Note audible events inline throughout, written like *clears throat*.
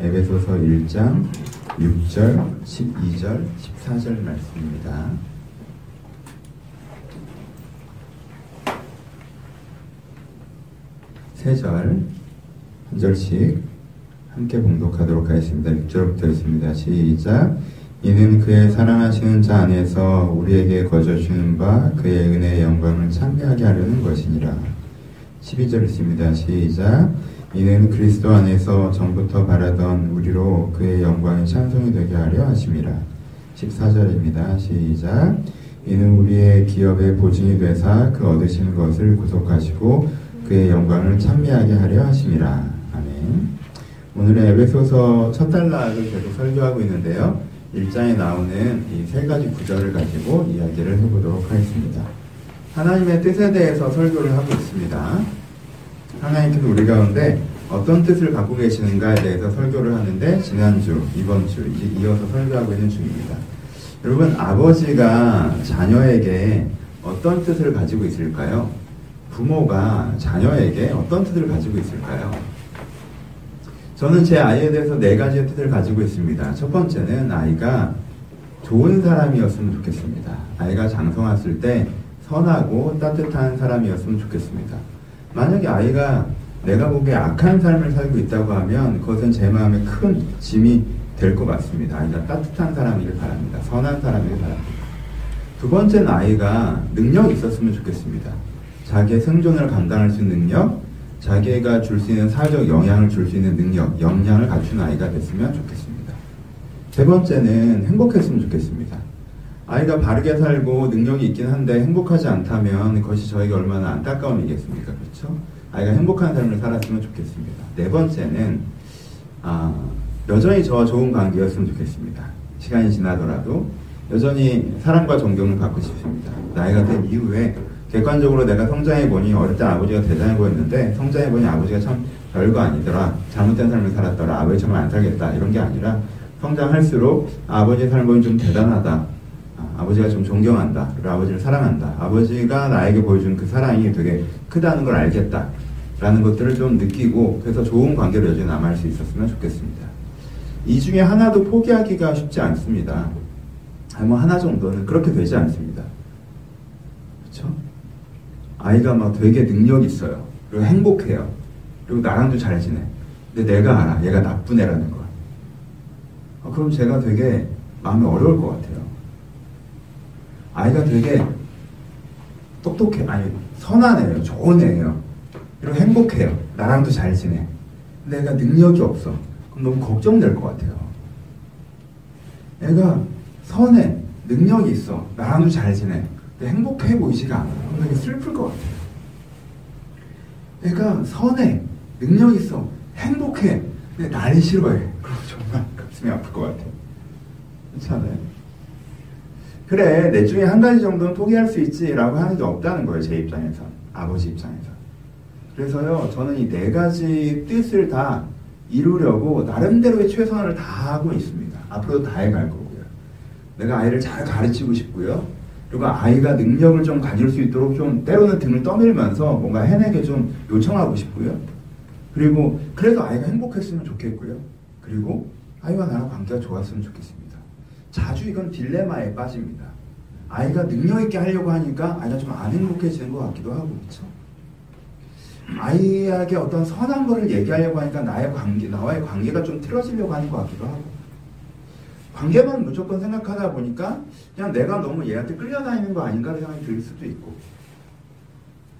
에베소서 1장 6절, 12절, 14절 말씀입니다. 세 절, 한 절씩 함께 봉독하도록 하겠습니다. 6절부터 있습니다. 시작. 이는 그의 사랑하시는 자 안에서 우리에게 거저 주는 바 그의 은혜의 영광을 참여하게 하려는 것이니라. 12절 있습니다. 시작. 이는 그리스도 안에서 전부터 바라던 우리로 그의 영광의 찬송이 되게 하려 하심이라. 14절입니다. 시작. 이는 우리의 기업의 보증이 되사 그 얻으시는 것을 구속하시고 그의 영광을 찬미하게 하려 하심이라. 아멘. 오늘의 에베소서 첫 달락을 계속 설교하고 있는데요. 1장에 나오는 이 세 가지 구절을 가지고 이야기를 해보도록 하겠습니다. 하나님의 뜻에 대해서 설교를 하고 있습니다. 하나님께서 우리 가운데 어떤 뜻을 갖고 계시는가에 대해서 설교를 하는데 지난주, 이번 주 이어서 설교하고 있는 중입니다. 여러분 아버지가 자녀에게 어떤 뜻을 가지고 있을까요? 부모가 자녀에게 어떤 뜻을 가지고 있을까요? 저는 제 아이에 대해서 네 가지의 뜻을 가지고 있습니다. 첫 번째는 아이가 좋은 사람이었으면 좋겠습니다. 아이가 장성했을 때 선하고 따뜻한 사람이었으면 좋겠습니다. 만약에 아이가 내가 보기에 악한 삶을 살고 있다고 하면 그것은 제 마음에 큰 짐이 될 것 같습니다. 아이가 따뜻한 사람이길 바랍니다. 선한 사람이길 바랍니다. 두 번째는 아이가 능력이 있었으면 좋겠습니다. 자기의 생존을 감당할 수 있는 능력, 자기가 줄 수 있는 사회적 영향을 줄 수 있는 능력, 역량을 갖춘 아이가 됐으면 좋겠습니다. 세 번째는 행복했으면 좋겠습니다. 아이가 바르게 살고 능력이 있긴 한데 행복하지 않다면 그것이 저에게 얼마나 안타까움이겠습니까? 그렇죠? 아이가 행복한 삶을 살았으면 좋겠습니다. 네 번째는 아, 여전히 저와 좋은 관계였으면 좋겠습니다. 시간이 지나더라도 여전히 사랑과 존경을 받고 싶습니다. 나이가 된 이후에 객관적으로 내가 성장해 보니 어릴 때 아버지가 대단해 보였는데 성장해 보니 아버지가 참 별거 아니더라. 잘못된 삶을 살았더라. 아버지 정말 안 살겠다. 이런 게 아니라 성장할수록 아버지의 삶은 좀 대단하다. 아, 버지가 좀 존경한다. 그리고 아버지를 사랑한다. 아버지가 나에게 보여준 그 사랑이 되게 크다는 걸 알겠다. 라는 것들을 좀 느끼고 그래서 좋은 관계로 여전히 남아할 수 있었으면 좋겠습니다. 이 중에 하나도 포기하기가 쉽지 않습니다. 아니 뭐 하나 정도는 그렇게 되지 않습니다. 그렇죠? 아이가 막 되게 능력 있어요. 그리고 행복해요. 그리고 나랑도 잘 지내. 근데 내가 알아. 얘가 나쁜 애라는 걸. 아, 그럼 제가 되게 마음이 어려울 것 같아요. 아이가 되게 똑똑해. 아니, 선한 애예요. 좋은 애예요. 그리고 행복해요. 나랑도 잘 지내. 내가 능력이 없어. 그럼 너무 걱정될 것 같아요. 애가 선해. 능력이 있어. 나랑도 잘 지내. 근데 행복해 보이지가 않아. 그럼 되게 슬플 것 같아요. 애가 선해. 능력 있어. 행복해. 근데 나를 싫어해. 그럼 정말 가슴이 아플 것. 그렇지 않아요? 그래, 내 중에 한 가지 정도는 포기할 수 있지라고 하는 게 없다는 거예요. 제 입장에서. 아버지 입장에서. 그래서요, 저는 이 네 가지 뜻을 다 이루려고 나름대로의 최선을 다하고 있습니다. 앞으로도 다 해갈 거고요. 내가 아이를 잘 가르치고 싶고요. 그리고 아이가 능력을 좀 가질 수 있도록 좀 때로는 등을 떠밀면서 뭔가 해내게 좀 요청하고 싶고요. 그리고 그래도 아이가 행복했으면 좋겠고요. 그리고 아이와 나랑 관계가 좋았으면 좋겠습니다. 자주 이건 딜레마에 빠집니다. 아이가 능력 있게 하려고 하니까 아이가 좀 안 행복해지는 것 같기도 하고 그렇죠. 아이에게 어떤 선한 거를 얘기하려고 하니까 나의 관계, 나와의 관계가 좀 틀어지려고 하는 것 같기도 하고. 관계만 무조건 생각하다 보니까 그냥 내가 너무 얘한테 끌려다니는 거 아닌가 생각이 들 수도 있고.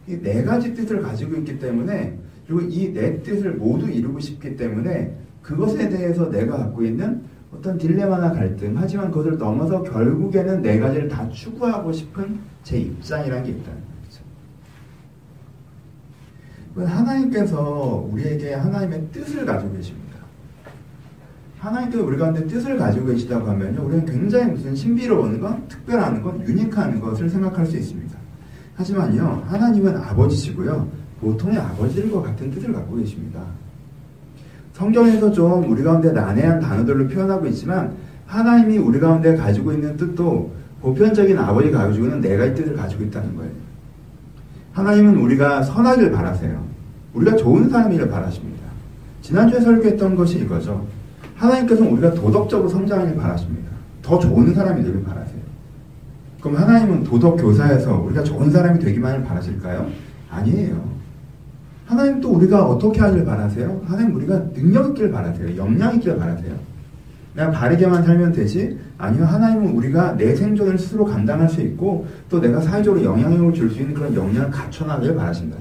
이 네 가지 뜻을 가지고 있기 때문에 그리고 이 네 뜻을 모두 이루고 싶기 때문에 그것에 대해서 내가 갖고 있는 어떤 딜레마나 갈등, 하지만 그것을 넘어서 결국에는 네 가지를 다 추구하고 싶은 제 입장이라는 게 있다는 거죠. 하나님께서 우리에게 하나님의 뜻을 가지고 계십니다. 하나님께서 우리 가운데 뜻을 가지고 계시다고 하면요, 우리는 굉장히 무슨 신비로운 건, 특별한 건, 유니크한 것을 생각할 수 있습니다. 하지만요, 하나님은 아버지시고요, 보통의 아버지들과 같은 뜻을 갖고 계십니다. 성경에서 좀 우리 가운데 난해한 단어들로 표현하고 있지만 하나님이 우리 가운데 가지고 있는 뜻도 보편적인 아버지가 가지고 있는 네 가지 뜻을 가지고 있다는 거예요. 하나님은 우리가 선하길 바라세요. 우리가 좋은 사람이길 바라십니다. 지난주에 설교했던 것이 이거죠. 하나님께서는 우리가 도덕적으로 성장하길 바라십니다. 더 좋은 사람이 되길 바라세요. 그럼 하나님은 도덕 교사에서 우리가 좋은 사람이 되기만을 바라실까요? 아니에요. 하나님 또 우리가 어떻게 하길 바라세요? 하나님 우리가 능력 있길 바라세요. 역량 있길 바라세요. 내가 바르게만 살면 되지? 아니요. 하나님은 우리가 내 생존을 스스로 감당할 수 있고 또 내가 사회적으로 영향력을 줄 수 있는 그런 역량을 갖춰나가길 바라신다.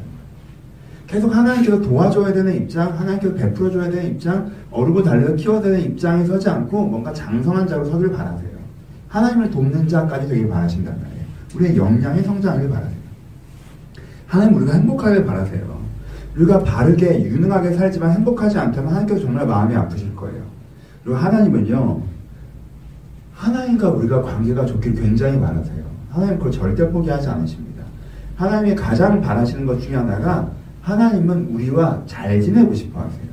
계속 하나님께서 도와줘야 되는 입장, 하나님께서 베풀어줘야 되는 입장, 어르고 달려서 키워야 되는 입장에 서지 않고 뭔가 장성한 자로 서길 바라세요. 하나님을 돕는 자까지 되길 바라신단 말이에요. 우리의 역량이 성장하길 바라세요. 하나님 우리가 행복하길 바라세요. 우리가 바르게 유능하게 살지만 행복하지 않다면 하나님께서 정말 마음이 아프실 거예요. 그리고 하나님은요, 하나님과 우리가 관계가 좋길 굉장히 바라세요. 하나님 그걸 절대 포기하지 않으십니다. 하나님이 가장 바라시는 것 중에 하나가 하나님은 우리와 잘 지내고 싶어 하세요.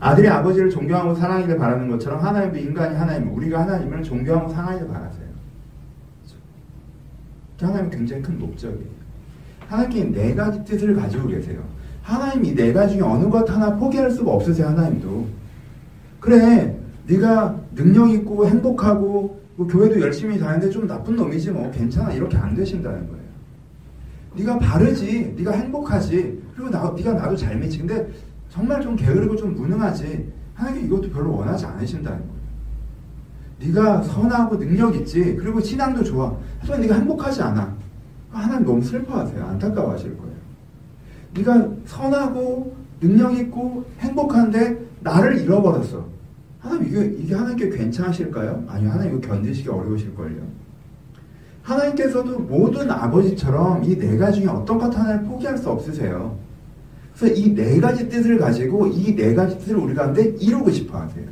아들이 아버지를 존경하고 사랑하기를 바라는 것처럼 하나님도 인간이 하나님, 우리가 하나님을 존경하고 사랑하기를 바라세요. 하나님은 굉장히 큰 목적이에요. 하나님께 네 가지 뜻을 가지고 계세요. 하나님 이 네 가지 중에 어느 것 하나 포기할 수가 없으세요, 하나님도. 그래, 네가 능력 있고 행복하고 뭐 교회도 열심히 다니는데 좀 나쁜 놈이지 뭐 괜찮아 이렇게 안 되신다는 거예요. 네가 바르지, 네가 행복하지, 그리고 나, 네가 나도 잘 믿지. 근데 정말 좀 게으르고 좀 무능하지. 하나님 이것도 별로 원하지 않으신다는 거예요. 네가 선하고 능력 있지, 그리고 신앙도 좋아. 하지만 네가 행복하지 않아. 하나님 너무 슬퍼하세요. 안타까워하실 거예요. 네가 선하고 능력 있고 행복한데 나를 잃어버렸어. 하나님 이게 이게 하나님께 괜찮으실까요? 아니요, 하나님 이거 견디시기 어려우실걸요. 하나님께서도 모든 아버지처럼 이 네 가지 중에 어떤 것 하나를 포기할 수 없으세요. 그래서 이 네 가지 뜻을 가지고 이 네 가지 뜻을 우리 가운데 이루고 싶어 하세요.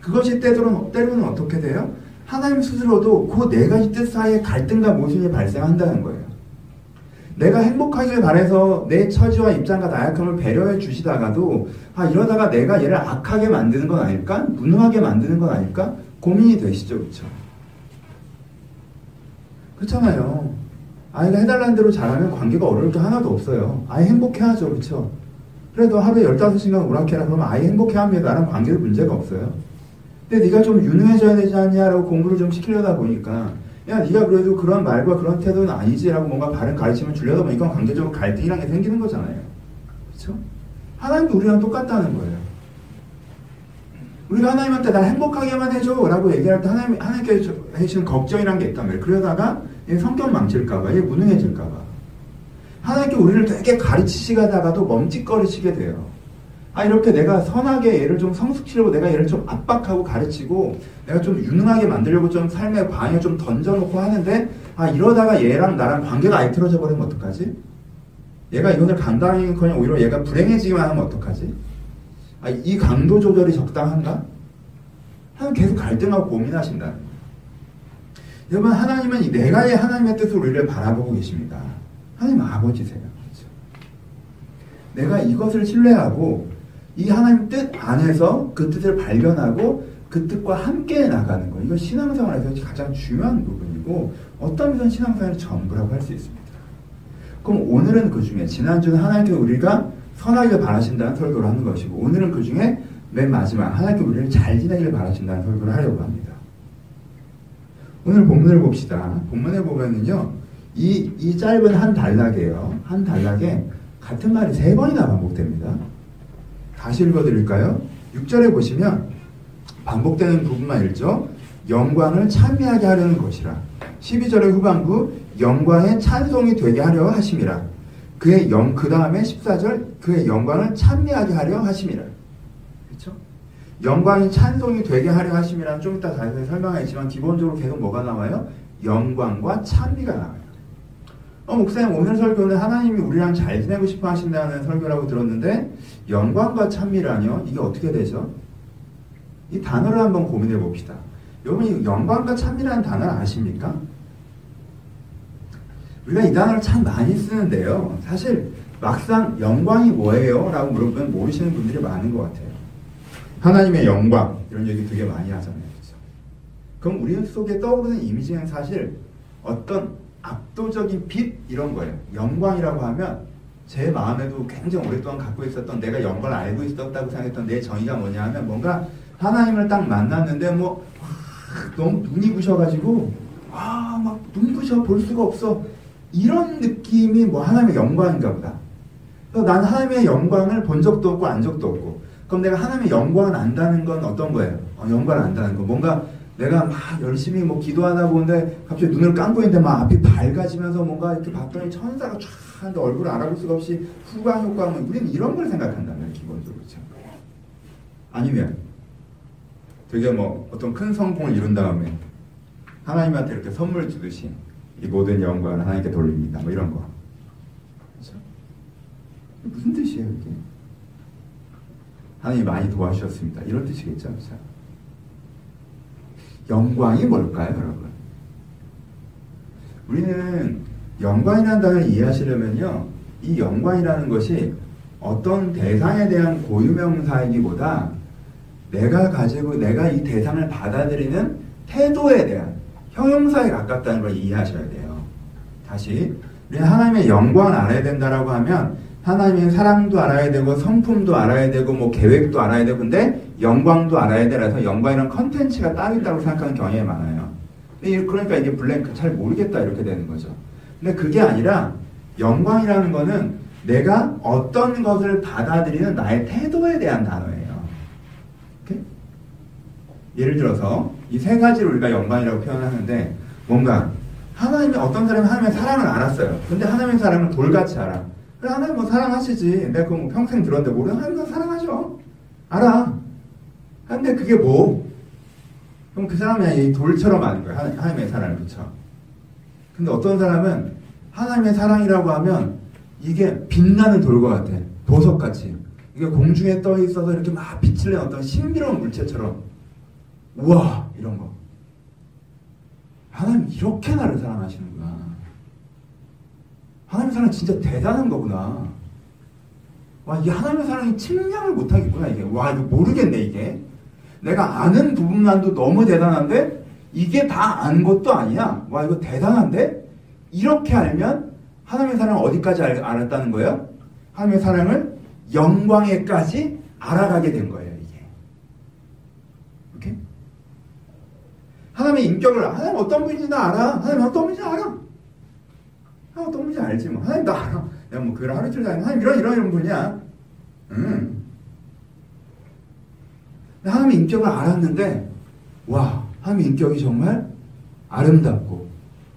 그것이 때로는, 때로는 어떻게 돼요? 하나님 스스로도 그 네 가지 뜻 사이에 갈등과 모순이 발생한다는 거예요. 내가 행복하길 바래서 내 처지와 입장과 나약함을 배려해 주시다가도 아 이러다가 내가 얘를 악하게 만드는 건 아닐까? 무능하게 만드는 건 아닐까? 고민이 되시죠, 그렇죠? 그렇잖아요. 아이가 해달라는 대로 잘하면 관계가 어려울 게 하나도 없어요. 아이 행복해하죠, 그렇죠? 그래도 하루에 15시간 오락해라 그러면 아이 행복해합니다. 라는 관계도 문제가 없어요. 근데 네가 좀 유능해져야 되지 않냐라고 공부를 좀 시키려다 보니까 야 네가 그래도 그런 말과 그런 태도는 아니지라고 뭔가 바른 가르침을 주려다 보니까 관계적으로 갈등이라는 게 생기는 거잖아요. 그렇죠? 하나님도 우리랑 똑같다는 거예요. 우리가 하나님한테 날 행복하게만 해줘 라고 얘기할 때 하나님, 하나님께서 해주시는 걱정이란 게 있단 말이에요. 그러다가 성격 망칠까봐, 얘 무능해질까봐. 하나님께 우리를 되게 가르치시다가도 멈칫거리시게 돼요. 아, 이렇게 내가 선하게 얘를 좀 성숙시려고 내가 얘를 좀 압박하고 가르치고 내가 좀 유능하게 만들려고 좀 삶의 방에 좀 던져놓고 하는데 아, 이러다가 얘랑 나랑 관계가 아예 틀어져 버리면 어떡하지? 얘가 이것을 감당하기커녕 오히려 얘가 불행해지기만 하면 어떡하지? 아, 이 강도 조절이 적당한가? 하나님 계속 갈등하고 고민하신다. 여러분, 하나님은 이 내가의 하나님의 뜻으로 우리를 바라보고 계십니다. 하나님 아버지세요. 내가 이것을 신뢰하고 이 하나님 뜻 안에서 그 뜻을 발견하고 그 뜻과 함께 나가는 거. 이거 신앙생활에서 가장 중요한 부분이고 어떤 면에서 신앙생활의 전부라고 할 수 있습니다. 그럼 오늘은 그 중에 지난주는 하나님께 우리가 선하게 바라신다는 설교를 하는 것이고 오늘은 그 중에 맨 마지막 하나님께 우리를 잘 지내기를 바라신다는 설교를 하려고 합니다. 오늘 본문을 봅시다. 본문에 보면은요, 이, 이 짧은 한 단락이에요. 한 단락에 같은 말이 세 번이나 반복됩니다. 다시 읽어드릴까요? 6절에 보시면 반복되는 부분만 읽죠. 영광을 찬미하게 하려는 것이라. 12절의 후반부 영광의 찬송이 되게 하려 하심이라. 그의 영, 그 다음에 14절 그의 영광을 찬미하게 하려 하심이라. 영광이 찬송이 되게 하려 하심이란 좀 이따 자세히 설명하겠지만 기본적으로 계속 뭐가 나와요? 영광과 찬미가 나와요. 어, 목사님 오늘 설교는 하나님이 우리랑 잘 지내고 싶어 하신다는 설교라고 들었는데 영광과 찬미라뇨? 이게 어떻게 되죠? 이 단어를 한번 고민해 봅시다. 여러분 영광과 찬미라는 단어를 아십니까? 우리가 이 단어를 참 많이 쓰는데요. 사실 막상 영광이 뭐예요? 라고 물어보면 모르시는 분들이 많은 것 같아요. 하나님의 영광 이런 얘기 되게 많이 하잖아요. 그렇죠? 그럼 우리 속에 떠오르는 이미지는 사실 어떤 압도적인 빛 이런 거예요. 영광이라고 하면 제 마음에도 굉장히 오랫동안 갖고 있었던 내가 영광을 알고 있었다고 생각했던 내 정의가 뭐냐 하면 뭔가 하나님을 딱 만났는데 뭐 너무 눈이 부셔가지고 아막 눈 부셔 볼 수가 없어 이런 느낌이 뭐 하나님의 영광인가 보다. 난 하나님의 영광을 본 적도 없고 안 적도 없고 그럼 내가 하나님의 영광을 안다는 건 어떤 거예요? 어, 영광을 안다는 거 뭔가 내가 막 열심히 뭐 기도하다 보는데 갑자기 눈을 감고 있는데 막 앞이 밝아지면서 뭔가 이렇게 봤더니 천사가 쫙 하는데 얼굴을 알아볼 수가 없이 후광 효과 뭐 우리는 이런 걸 말이에요 기본적으로 참. 아니면 되게 뭐 어떤 큰 성공을 이룬 다음에 하나님한테 이렇게 선물 주듯이 이 모든 영광을 하나님께 돌립니다 뭐 이런 거 그렇죠? 무슨 뜻이에요 이게 하나님이 많이 도와주셨습니다 이런 뜻이겠죠 그렇죠? 영광이 뭘까요, 여러분? 우리는 영광이라는 단어를 이해하시려면요, 이 영광이라는 것이 어떤 대상에 대한 고유명사이기보다 내가 가지고 내가 이 대상을 받아들이는 태도에 대한 형용사에 가깝다는 걸 이해하셔야 돼요. 다시, 우리 하나님의 영광을 알아야 된다라고 하면 하나님의 사랑도 알아야 되고 성품도 알아야 되고 뭐 계획도 알아야 되고 근데 영광도 알아야 되라서 영광이란 컨텐츠가 따로 있다고 생각하는 경향이 많아요. 그러니까 이게 블랭크 잘 모르겠다 이렇게 되는 거죠. 근데 그게 아니라 영광이라는 거는 내가 어떤 것을 받아들이는 나의 태도에 대한 단어예요. 오케이? 예를 들어서 이 세 가지를 우리가 영광이라고 표현하는데 뭔가 하나님이 어떤 사람이 하나님의 사랑을 알았어요. 근데 하나님의 사랑을 돌같이 알아. 그래 하나님 뭐 사랑하시지. 내가 그거 뭐 평생 들었는데 모르는 하나님 사랑하죠. 알아. 근데 그게 뭐? 그럼 그 사람이 이 돌처럼 아는 거야. 하나님의 사랑을 붙여. 근데 어떤 사람은 하나님의 사랑이라고 하면 이게 빛나는 돌과 같아. 보석같이. 이게 공중에 떠 있어서 이렇게 막 빛을 내 어떤 신비로운 물체처럼. 우와! 이런 거. 하나님 이렇게 나를 사랑하시는구나. 하나님의 사랑 진짜 대단한 거구나. 와, 이게 하나님의 사랑이 측량을 못하겠구나, 이게. 와, 이거 모르겠네, 이게. 내가 아는 부분만도 너무 대단한데 이게 다안 것도 아니야. 와 이거 대단한데 이렇게 알면 하나님의 사랑을 어디까지 알, 알았다는 거예요? 하나님의 사랑을 영광에까지 알아가게 된 거예요. 이게. 이렇게? 하나님의 인격을 하나님 어떤 분인지 나 알아. 하나님 어떤 분인지 알아. 하나님 어떤 분인지 알지 뭐. 하나님 나 알아. 내가 뭐 그걸 하루 이틀 다니면 하나님 이런 이런 이런 분이야. 음. 하나님의 인격을 알았는데 와 하나님의 인격이 정말 아름답고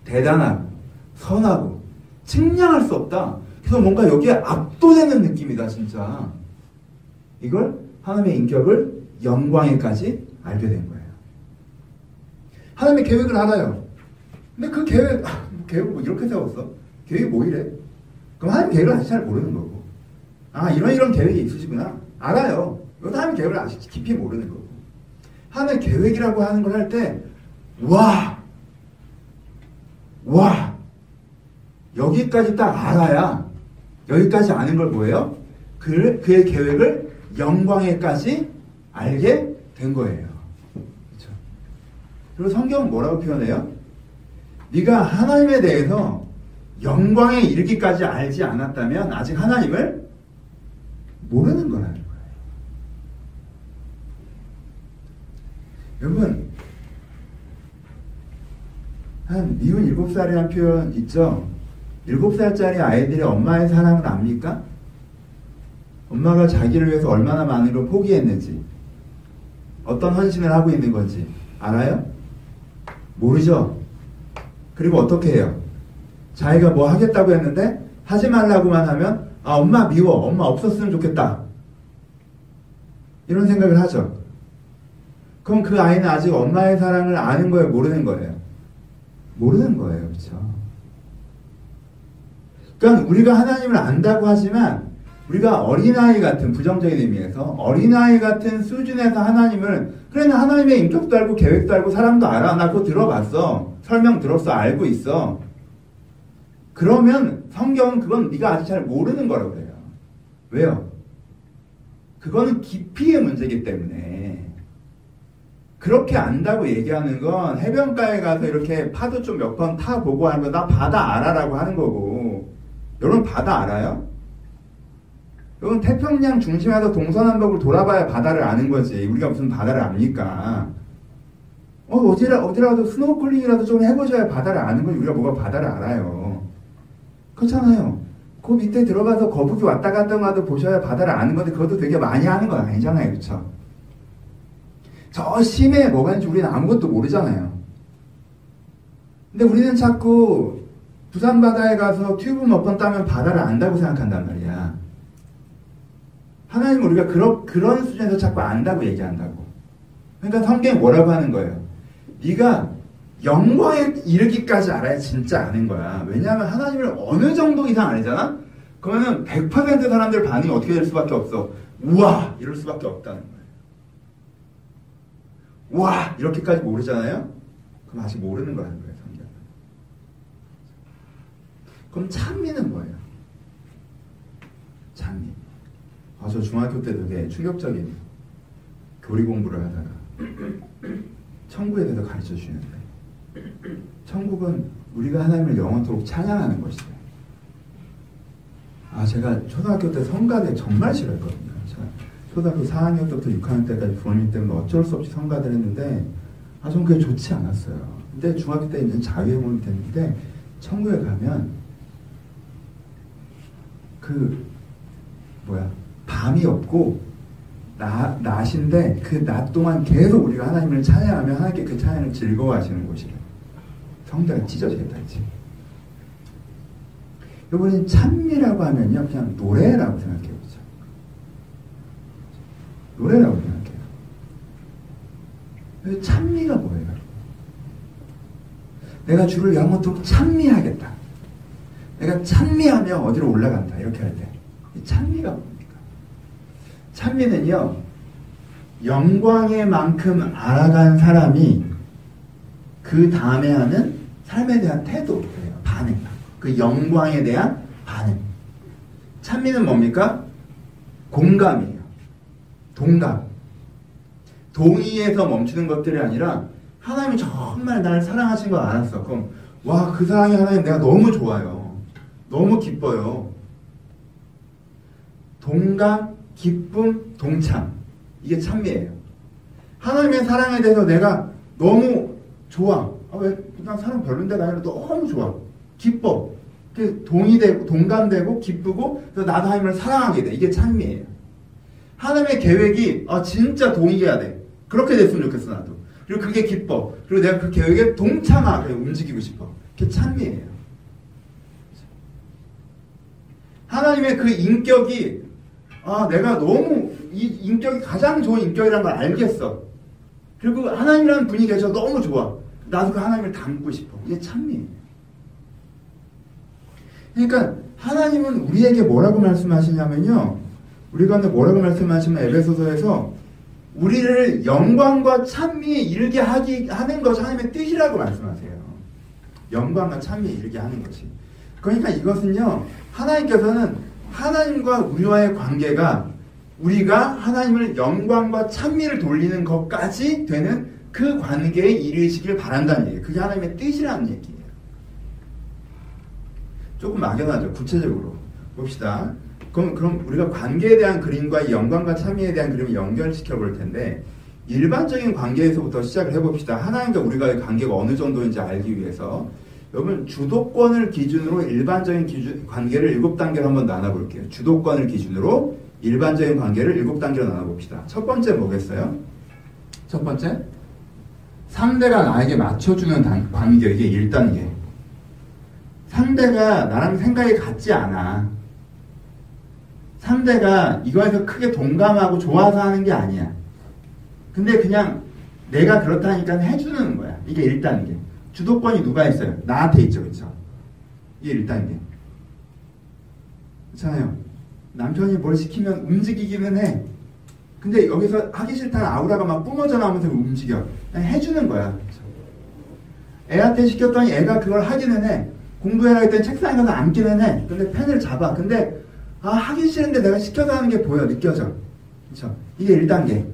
대단하고 선하고 측량할 수 없다. 그래서 뭔가 여기에 압도되는 느낌이다 진짜. 이걸 하나님의 인격을 영광에까지 알게 된 거예요. 하나님의 계획을 알아요. 근데 그 계획, 아, 계획 뭐 이렇게 세웠어? 계획이 뭐 이래? 그럼 하나님 계획을 아직 잘 모르는 거고. 아, 이런 이런 계획이 있으시구나. 알아요. 이것도 하나님 계획을 아직 깊이 모르는 거고. 하나님 계획이라고 하는 걸 할 때, 와! 와! 여기까지 딱 알아야, 여기까지 아는 걸 뭐예요? 그, 그의 계획을 영광에까지 알게 된 거예요. 그렇죠? 그리고 성경은 뭐라고 표현해요? 네가 하나님에 대해서 영광에 이르기까지 알지 않았다면 아직 하나님을 모르는 거라는 거예요. 여러분, 한 미운 일곱 살이라는 표현 있죠? 일곱 살짜리 아이들이 엄마의 사랑을 압니까? 엄마가 자기를 위해서 얼마나 많은 걸 포기했는지, 어떤 헌신을 하고 있는 건지 알아요? 모르죠? 그리고 어떻게 해요? 자기가 뭐 하겠다고 했는데 하지 말라고만 하면 아 엄마 미워 엄마 없었으면 좋겠다 이런 생각을 하죠. 그럼 그 아이는 아직 엄마의 사랑을 아는 거예요? 모르는 거예요? 모르는 거예요. 그렇죠? 그러니까 우리가 하나님을 안다고 하지만 우리가 어린아이 같은 부정적인 의미에서 어린아이 같은 수준에서 하나님을 그래 나 하나님의 인격도 알고 계획도 알고 사랑도 알아 나 그거 들어봤어 설명 들었어 알고 있어 그러면 성경은 그건 네가 아직 잘 모르는 거라고 그래요 왜요? 그거는 깊이의 문제이기 때문에 그렇게 안다고 얘기하는 건 해변가에 가서 이렇게 파도 좀 몇 번 타보고 거나 바다 알아라고 하는 거고 여러분 바다 알아요? 여러분 태평양 중심에서 동서남북을 돌아봐야 바다를 아는 거지. 우리가 무슨 바다를 압니까? 어, 어디라, 어디라도 스노클링이라도 좀 해보셔야 바다를 아는 거지. 우리가 뭐가 바다를 알아요. 그렇잖아요. 그 밑에 들어가서 거북이 왔다 갔다 가도 보셔야 바다를 아는 건데 그것도 되게 많이 하는 건 아니잖아요. 그쵸? 저 심해 뭐가 있는지 우리는 아무것도 모르잖아요. 근데 우리는 자꾸 부산 바다에 가서 튜브 몇 번 따면 바다를 안다고 생각한단 말이야. 하나님 우리가 그런 그런 수준에서 자꾸 안다고 얘기한다고. 그러니까 성경이 뭐라고 하는 거예요? 네가 영광에 이르기까지 알아야 진짜 아는 거야. 왜냐하면 하나님을 어느 정도 이상 알잖아? 그러면은 100% 사람들 반응이 어떻게 될 수밖에 없어. 우와! 이럴 수밖에 없다는 거예요. 와! 이렇게까지 모르잖아요? 그럼 아직 모르는 거라는 거예요, 성경. 그럼 찬미는 뭐예요? 찬미. 아, 저 중학교 때 되게 충격적인 교리 공부를 하다가 *clears throat* 천국에 대해서 가르쳐 주시는데 천국은 우리가 하나님을 영원토록 찬양하는 것이다. 아, 제가 초등학교 때 성가대 정말 싫어했거든요. 초등학교 4학년 때부터 6학년 때까지 부모님 때문에 어쩔 수 없이 성가대를 했는데, 아, 전 그게 좋지 않았어요. 근데 중학교 때 이제 자유행원이 됐는데, 천국에 가면, 그, 뭐야, 밤이 없고, 나, 낮인데, 그 낮 동안 계속 우리가 하나님을 찬양하면 하나님께 그 찬양을 즐거워하시는 곳이래. 성대가 찢어지겠다, 이제. 이번엔 찬미라고 하면요, 그냥 노래라고 생각해요. 노래라고 생각해요. 찬미가 뭐예요? 내가 주를 영원토록 찬미하겠다. 내가 찬미하며 어디로 올라간다. 이렇게 할 때. 찬미가 뭡니까? 찬미는요, 영광의 만큼 알아간 사람이 그 다음에 하는 삶에 대한 태도예요. 반응. 그 영광에 대한 반응. 찬미는 뭡니까? 공감이에요. 동감. 동의에서 멈추는 것들이 아니라 하나님이 정말 나를 사랑하신 걸 알았어. 그럼 와 그 사랑이 하나님 내가 너무 좋아요. 너무 기뻐요. 동감, 기쁨, 동참. 이게 찬미예요. 하나님의 사랑에 대해서 내가 너무 좋아. 아, 왜? 난 사랑 별론데 나 너무 좋아. 기뻐. 동의되고 동감되고 기쁘고 나도 하나님을 사랑하게 돼. 이게 찬미예요. 하나님의 계획이 아 진짜 동의해야 돼. 그렇게 됐으면 좋겠어 나도. 그리고 그게 기뻐. 그리고 내가 그 계획에 동참하게 움직이고 싶어. 그게 찬미예요. 하나님의 그 인격이 아 내가 너무 이 인격이 가장 좋은 인격이라는 걸 알겠어. 그리고 하나님이라는 분이 계셔 너무 좋아. 나도 그 하나님을 닮고 싶어. 이게 찬미예요. 그러니까 하나님은 우리에게 뭐라고 말씀하시냐면요. 우리가 뭐라고 말씀하시면 에베소서에서 우리를 영광과 찬미에 이르게 하기 하는 것이 하나님의 뜻이라고 말씀하세요. 영광과 찬미에 이르게 하는 것이. 그러니까 이것은요. 하나님께서는 하나님과 우리와의 관계가 우리가 하나님을 영광과 찬미를 돌리는 것까지 되는 그 관계에 이르시길 바란다는 얘기예요. 그게 하나님의 뜻이라는 얘기예요. 조금 막연하죠. 구체적으로 봅시다. 그럼, 그럼 우리가 관계에 대한 그림과 영광과 참여에 대한 그림을 연결시켜 볼 텐데 일반적인 관계에서부터 시작을 해봅시다. 하나님과 우리가의 관계가 어느 정도인지 알기 위해서 여러분 주도권을 기준으로 일반적인 기준, 관계를 일곱 단계로 한번 나눠볼게요. 주도권을 기준으로 일반적인 관계를 일곱 단계로 나눠봅시다. 첫 번째 뭐겠어요? 첫 번째 상대가 나에게 맞춰주는 단, 관계 이게 1단계. 상대가 나랑 생각이 같지 않아. 상대가 이거에서 크게 동감하고 좋아서 하는 게 아니야. 근데 그냥 내가 그렇다니까 해주는 거야. 이게 1단계. 주도권이 누가 있어요? 나한테 있죠. 그쵸? 이게 1단계. 그렇잖아요. 남편이 뭘 시키면 움직이기는 해. 근데 여기서 하기 싫다는 아우라가 막 뿜어져 나오면서 움직여. 그냥 해주는 거야. 애한테 시켰더니 애가 그걸 하기는 해. 공부해라 했더니 책상에 가서 앉기는 해. 근데 펜을 잡아. 근데 아 하기 싫은데 내가 시켜서 하는 게 보여. 느껴져. 그렇죠? 이게 1단계.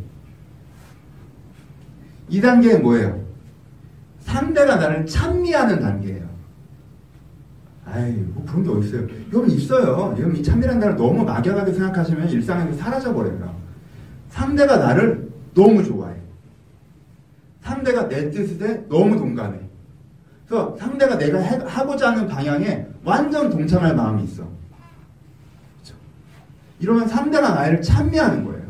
2단계는 뭐예요? 상대가 나를 찬미하는 단계예요. 아이, 뭐 그런 게 어딨어요. 여러분 있어요. 여러분 이 참이라는 너무 막연하게 생각하시면 일상에서 사라져버려요. 상대가 나를 너무 좋아해. 상대가 내 뜻에 너무 동감해. 그래서 상대가 내가 해, 하고자 하는 방향에 완전 동참할 마음이 있어. 이러면 상대가 나를 찬미하는 거예요.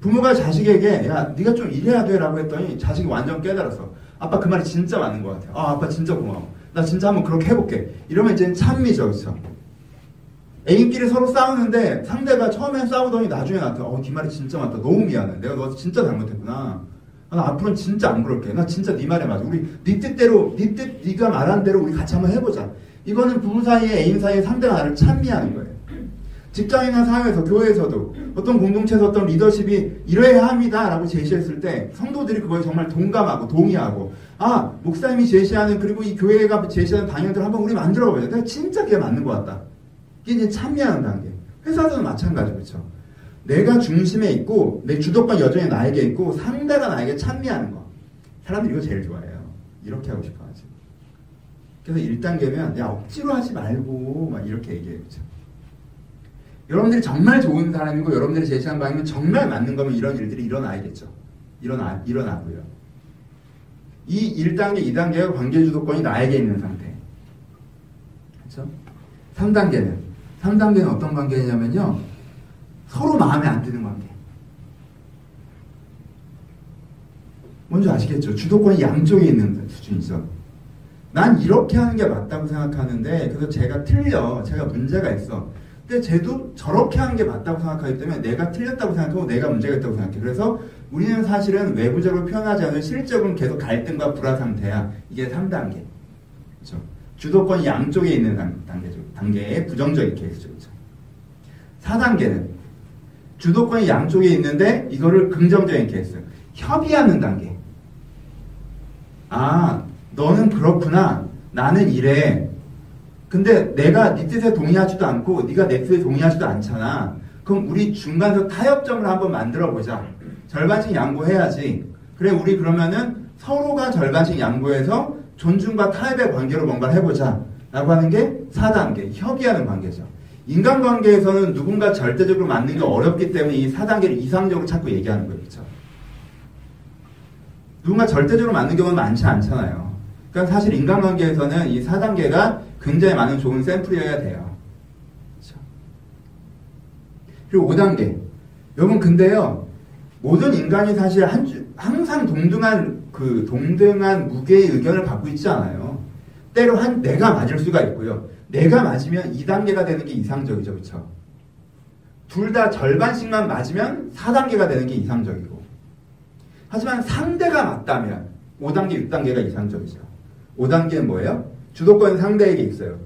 부모가 자식에게 야 네가 좀 이래야 돼라고 했더니 자식이 완전 깨달았어. 아빠 그 말이 진짜 맞는 것 같아. 아 아빠 진짜 고마워. 나 진짜 한번 그렇게 해볼게. 이러면 이제 찬미죠, 그렇죠? 애인끼리 서로 싸우는데 상대가 처음엔 싸우더니 나중에 나한테 어, 네 말이 진짜 맞다. 너무 미안해. 내가 너 진짜 잘못했구나. 아, 나 앞으로는 진짜 안 그럴게. 나 진짜 네 말에 맞아. 우리 네 뜻대로, 네 뜻, 네가 말한 대로 우리 같이 한번 해보자. 이거는 부부 사이에 애인 사이에 상대가 나를 찬미하는 거예요. 직장이나 사회에서 교회에서도 어떤 공동체에서 어떤 리더십이 이래야 합니다라고 제시했을 때 성도들이 그거에 정말 동감하고 동의하고 아 목사님이 제시하는 그리고 이 교회가 제시하는 방향들 한번 우리 만들어보자. 내가 진짜 그게 맞는 것 같다. 이게 이제 참여하는 단계. 회사도 마찬가지 그렇죠. 내가 중심에 있고 내 주도권 여전히 나에게 있고 상대가 나에게 찬미하는 거. 사람들이 이거 제일 좋아해요. 이렇게 하고 싶어 하지. 그래서 1단계면 야 억지로 하지 말고 막 이렇게 얘기해요. 그렇죠? 여러분들이 정말 좋은 사람이고 여러분들이 제시한 방향이 정말 맞는 거면 이런 일들이 일어나야겠죠. 일어나, 일어나고요. 이 1단계, 2단계가 관계 주도권이 나에게 있는 상태. 그렇죠? 3단계는 3단계는 어떤 관계냐면요. 서로 마음에 안 드는 관계. 뭔지 아시겠죠? 주도권이 양쪽에 있는 수준이죠. 난 이렇게 하는 게 맞다고 생각하는데 그래서 제가 틀려. 제가 문제가 있어. 근데 쟤도 저렇게 하는 게 맞다고 생각하기 때문에 내가 틀렸다고 생각하고 내가 문제가 있다고 생각해. 그래서 우리는 사실은 외부적으로 표현하지 않은 실적은 계속 갈등과 불화 상태야. 이게 3단계. 그렇죠? 주도권 양쪽에 있는 단계죠. 단계의 부정적인 케이스죠. 그렇죠? 4단계는 주도권이 양쪽에 있는데 이거를 긍정적인 케이스. 협의하는 단계. 아, 너는 그렇구나. 나는 이래. 근데 내가 네 뜻에 동의하지도 않고 네가 내 뜻에 동의하지도 않잖아. 그럼 우리 중간에서 타협점을 한번 만들어 보자. 절반씩 양보해야지. 그래 우리 그러면은 서로가 절반씩 양보해서 존중과 타협의 관계로 뭔가를 해보자. 라고 하는 게 4단계, 협의하는 관계죠. 인간관계에서는 누군가 절대적으로 맞는 게 어렵기 때문에 이 4단계를 이상적으로 자꾸 얘기하는 거예요. 그렇죠? 누군가 절대적으로 맞는 경우는 많지 않잖아요. 그러니까 사실 인간관계에서는 이 4단계가 굉장히 많은 좋은 샘플이어야 돼요. 그렇죠? 그리고 5단계. 여러분 근데요. 모든 인간이 사실 한 주, 항상 동등한 그 동등한 무게의 의견을 갖고 있지 않아요. 때로 한 내가 맞을 수가 있고요. 내가 맞으면 2단계가 되는 게 이상적이죠. 그렇죠? 둘다 절반씩만 맞으면 4단계가 되는 게 이상적이고 하지만 상대가 맞다면 5단계, 6단계가 이상적이죠. 5단계는 뭐예요? 주도권은 상대에게 있어요.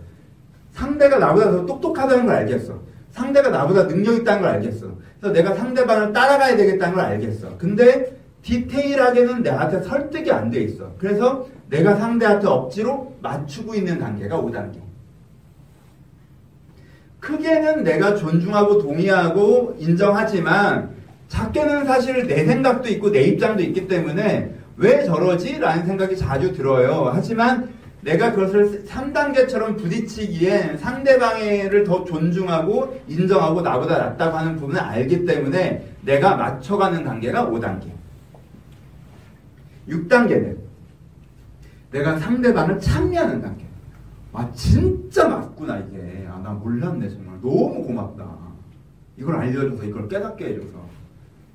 상대가 나보다 더 똑똑하다는 걸 알겠어. 상대가 나보다 능력 있다는 걸 알겠어. 그래서 내가 상대방을 따라가야 되겠다는 걸 알겠어. 근데 디테일하게는 내한테 설득이 안 돼 있어. 그래서 내가 상대한테 억지로 맞추고 있는 단계가 5단계. 크게는 내가 존중하고 동의하고 인정하지만 작게는 사실 내 생각도 있고 내 입장도 있기 때문에 왜 저러지? 라는 생각이 자주 들어요. 하지만 내가 그것을 3단계처럼 부딪히기엔 상대방을 더 존중하고 인정하고 나보다 낫다고 하는 부분을 알기 때문에 내가 맞춰가는 단계가 5단계. 6단계는 내가 상대방을 참여하는 단계. 아, 진짜 맞구나, 이게. 아, 나 몰랐네, 정말. 너무 고맙다. 이걸 알려줘서, 이걸 깨닫게 해줘서.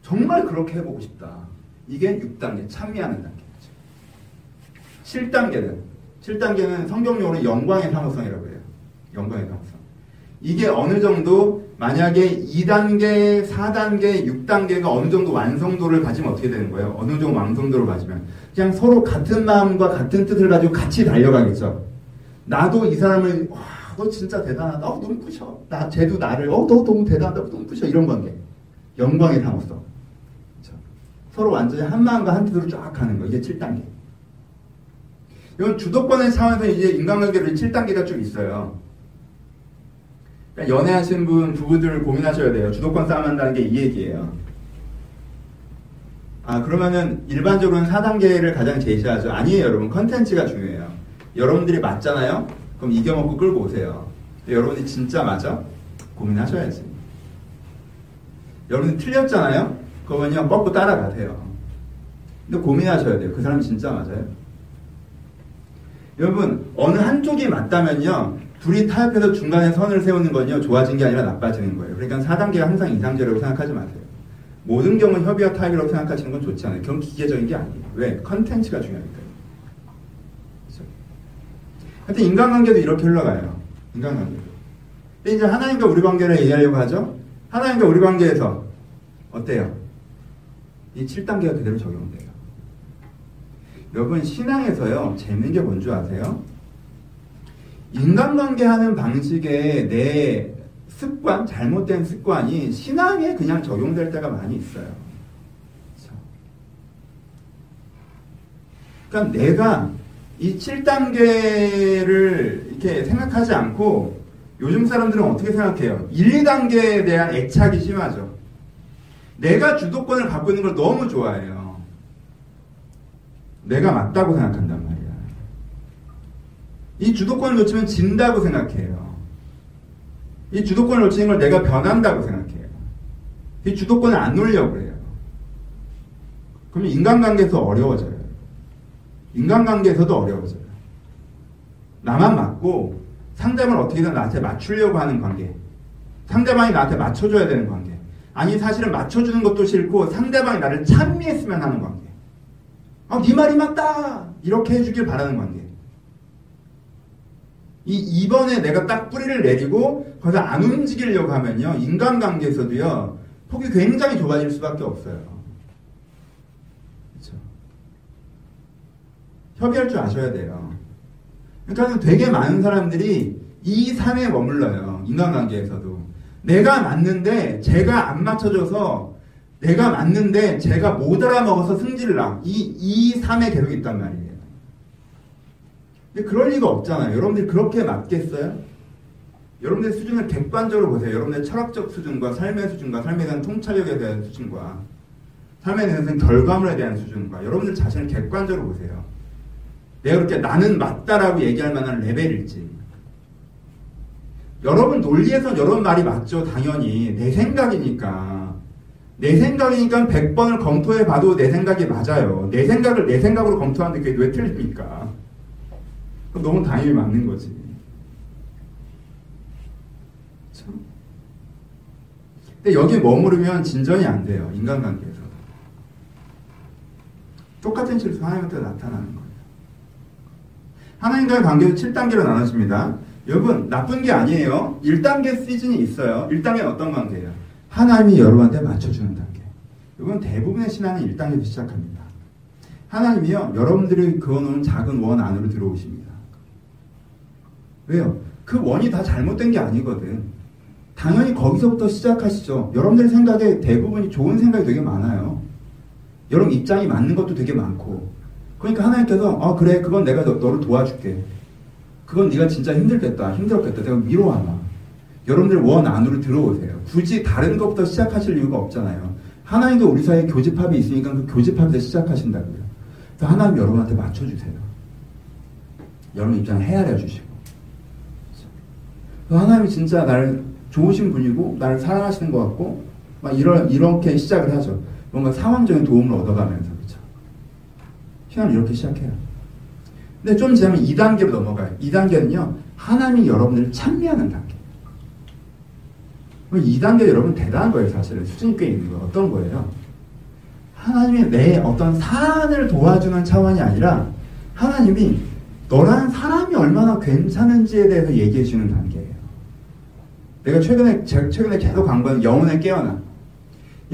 정말 그렇게 해보고 싶다. 이게 6단계, 참여하는 단계죠. 7단계는, 7단계는 성경용어로 영광의 상호성이라고 해요. 영광의 상호성. 이게 어느 정도, 만약에 2단계, 4단계, 6단계가 어느 정도 완성도를 가지면 어떻게 되는 거예요? 어느 정도 완성도를 가지면. 그냥 서로 같은 마음과 같은 뜻을 가지고 같이 달려가겠죠. 나도 이 사람을 와, 너 진짜 대단하다. 어, 너무 부셔. 나 쟤도 나를 어, 너 너무 대단하다. 너무 부셔. 이런 관계. 영광의 상호성. 그렇죠? 서로 완전히 한 마음과 한 뜻으로 쫙 가는 거. 이게 7단계. 이건 주도권의 상황에서 이제 인간관계로 7단계가 쭉 있어요. 그러니까 연애하신 분, 부부들 고민하셔야 돼요. 주도권 싸움 한다는 게 이 얘기예요. 아, 그러면은 일반적으로는 4단계를 가장 제시하죠. 아니에요, 여러분. 컨텐츠가 중요해요. 여러분들이 맞잖아요? 그럼 이겨먹고 끌고 오세요. 여러분이 진짜 맞아? 고민하셔야지. 여러분이 틀렸잖아요? 그러면요, 뻗고 따라가세요. 근데 고민하셔야 돼요. 그 사람 진짜 맞아요? 여러분, 어느 한쪽이 맞다면요, 둘이 타협해서 중간에 선을 세우는 건요, 좋아진 게 아니라 나빠지는 거예요. 그러니까 4단계가 항상 이상제라고 생각하지 마세요. 모든 경우 협의와 타협이라고 생각하시는 건 좋지 않아요. 그건 기계적인 게 아니에요. 왜? 컨텐츠가 중요하니까요. 그렇죠? 하여튼 인간관계도 이렇게 흘러가요. 인간관계도. 근데 이제 하나님과 우리 관계를 얘기하려고 하죠? 하나님과 우리 관계에서 어때요? 이 7단계가 그대로 적용돼요. 여러분, 신앙에서요, 재밌는 게 뭔 줄 아세요? 인간관계 하는 방식에 내 습관, 잘못된 습관이 신앙에 그냥 적용될 때가 많이 있어요. 그러니까 내가 이 7단계를 이렇게 생각하지 않고 요즘 사람들은 어떻게 생각해요? 1, 2단계에 대한 애착이 심하죠. 내가 주도권을 갖고 있는 걸 너무 좋아해요. 내가 맞다고 생각한단 말이야. 이 주도권을 놓치면 진다고 생각해요. 이 주도권을 놓치는 걸 내가 변한다고 생각해요. 이 주도권을 안 놓으려고 해요. 그러면 인간관계에서 어려워져요. 인간관계에서도 어려워져요. 나만 맞고 상대방을 어떻게든 나한테 맞추려고 하는 관계. 상대방이 나한테 맞춰줘야 되는 관계. 아니 사실은 맞춰주는 것도 싫고 상대방이 나를 찬미했으면 하는 관계. 아, 네 말이 맞다! 이렇게 해주길 바라는 관계. 이 이번에 내가 딱 뿌리를 내리고 거기서 안 움직이려고 하면요 인간관계에서도요 폭이 굉장히 좁아질 수밖에 없어요. 그렇죠? 협의할 줄 아셔야 돼요. 그러니까 되게 많은 사람들이 이 삶에 머물러요 인간관계에서도 내가 맞는데 제가 안 맞춰줘서 내가 맞는데 제가 못 알아먹어서 승질을 나. 이, 이 삶에 계속 있단 말이에요. 근데 그럴 리가 없잖아요. 여러분들이 그렇게 맞겠어요? 여러분들 수준을 객관적으로 보세요. 여러분의 철학적 수준과 삶의 수준과 삶에 대한 통찰력에 대한 수준과 삶에 대한 결과물에 대한 수준과 여러분들 자신을 객관적으로 보세요. 내가 그렇게 나는 맞다라고 얘기할 만한 레벨일지. 여러분 논리에서 여러분 말이 맞죠. 당연히. 내 생각이니까. 내 생각이니까 100번을 검토해 봐도 내 생각이 맞아요. 내 생각을 내 생각으로 검토하는데 그게 왜 틀립니까? 너무 당연히 맞는 거지. 참. 근데 여기 머무르면 진전이 안 돼요. 인간관계에서. 똑같은 실수 하나님한테 나타나는 거예요. 하나님과의 관계도 7단계로 나눠집니다. 여러분, 나쁜 게 아니에요. 1단계 시즌이 있어요. 1단계는 어떤 관계예요? 하나님이 여러분한테 맞춰주는 단계. 이건 대부분의 신앙은 1단계부터 시작합니다. 하나님이요, 여러분들이 그어놓은 작은 원 안으로 들어오십니다. 왜요? 그 원이 다 잘못된 게 아니거든. 당연히 거기서부터 시작하시죠. 여러분들 생각에 대부분이 좋은 생각이 되게 많아요. 여러분 입장이 맞는 것도 되게 많고. 그러니까 하나님께서 아 그래 그건 내가 너, 를 도와줄게. 그건 네가 진짜 힘들겠다. 힘들었겠다. 내가 위로하마. 여러분들 원 안으로 들어오세요. 굳이 다른 것부터 시작하실 이유가 없잖아요. 하나님도 우리 사이에 교집합이 있으니까 그 교집합에서 시작하신다고요. 그래서 하나님 여러분한테 맞춰주세요. 여러분 입장을 헤아려 주시고. 하나님이 진짜 나를 좋으신 분이고 나를 사랑하시는 것 같고 막 이런 이렇게 시작을 하죠. 뭔가 상황적인 도움을 얻어가면서 그렇죠. 시간을 이렇게 시작해요. 근데 좀 지나면 2단계로 넘어가요. 2단계는요 하나님이 여러분들을 찬미하는 단계. 2단계 여러분 대단한 거예요 사실은 수준이 꽤 있는 거 어떤 거예요? 하나님이 내 어떤 사안을 도와주는 차원이 아니라 하나님이 너라는 사람이 얼마나 괜찮은지에 대해서 얘기해 주는 단계예요. 내가 최근에 최근에 계속 광고하는 영혼의 깨어나.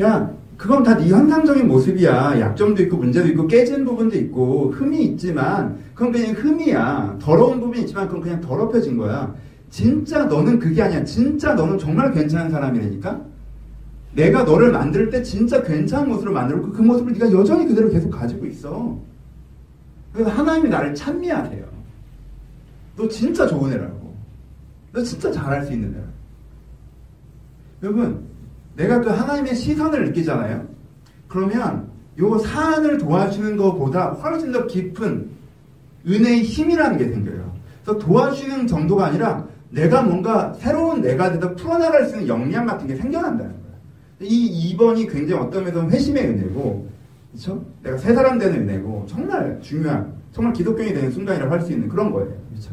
야, 그건 다 네 현상적인 모습이야. 약점도 있고 문제도 있고 깨진 부분도 있고 흠이 있지만 그건 그냥 흠이야. 더러운 부분이 있지만 그건 그냥 더럽혀진 거야. 진짜 너는 그게 아니야. 진짜 너는 정말 괜찮은 사람이라니까. 내가 너를 만들 때 진짜 괜찮은 모습으로 만들고 그 모습을 네가 여전히 그대로 계속 가지고 있어. 그래서 하나님이 나를 찬미하세요. 너 진짜 좋은 애라고. 너 진짜 잘할 수 있는 애라고. 여러분, 내가 그 하나님의 시선을 느끼잖아요. 그러면 요 사안을 도와주는 것보다 훨씬 더 깊은 은혜의 힘이라는 게 생겨요. 그래서 도와주는 정도가 아니라 내가 뭔가 새로운 내가 되다 풀어나갈 수 있는 역량 같은 게 생겨난다는 거야. 이 2번이 굉장히 어떤 면에서 회심의 은혜고, 그렇죠? 내가 새 사람 되는 은혜고, 정말 중요한, 정말 기독교인이 되는 순간이라고 할 수 있는 그런 거예요. 그렇죠?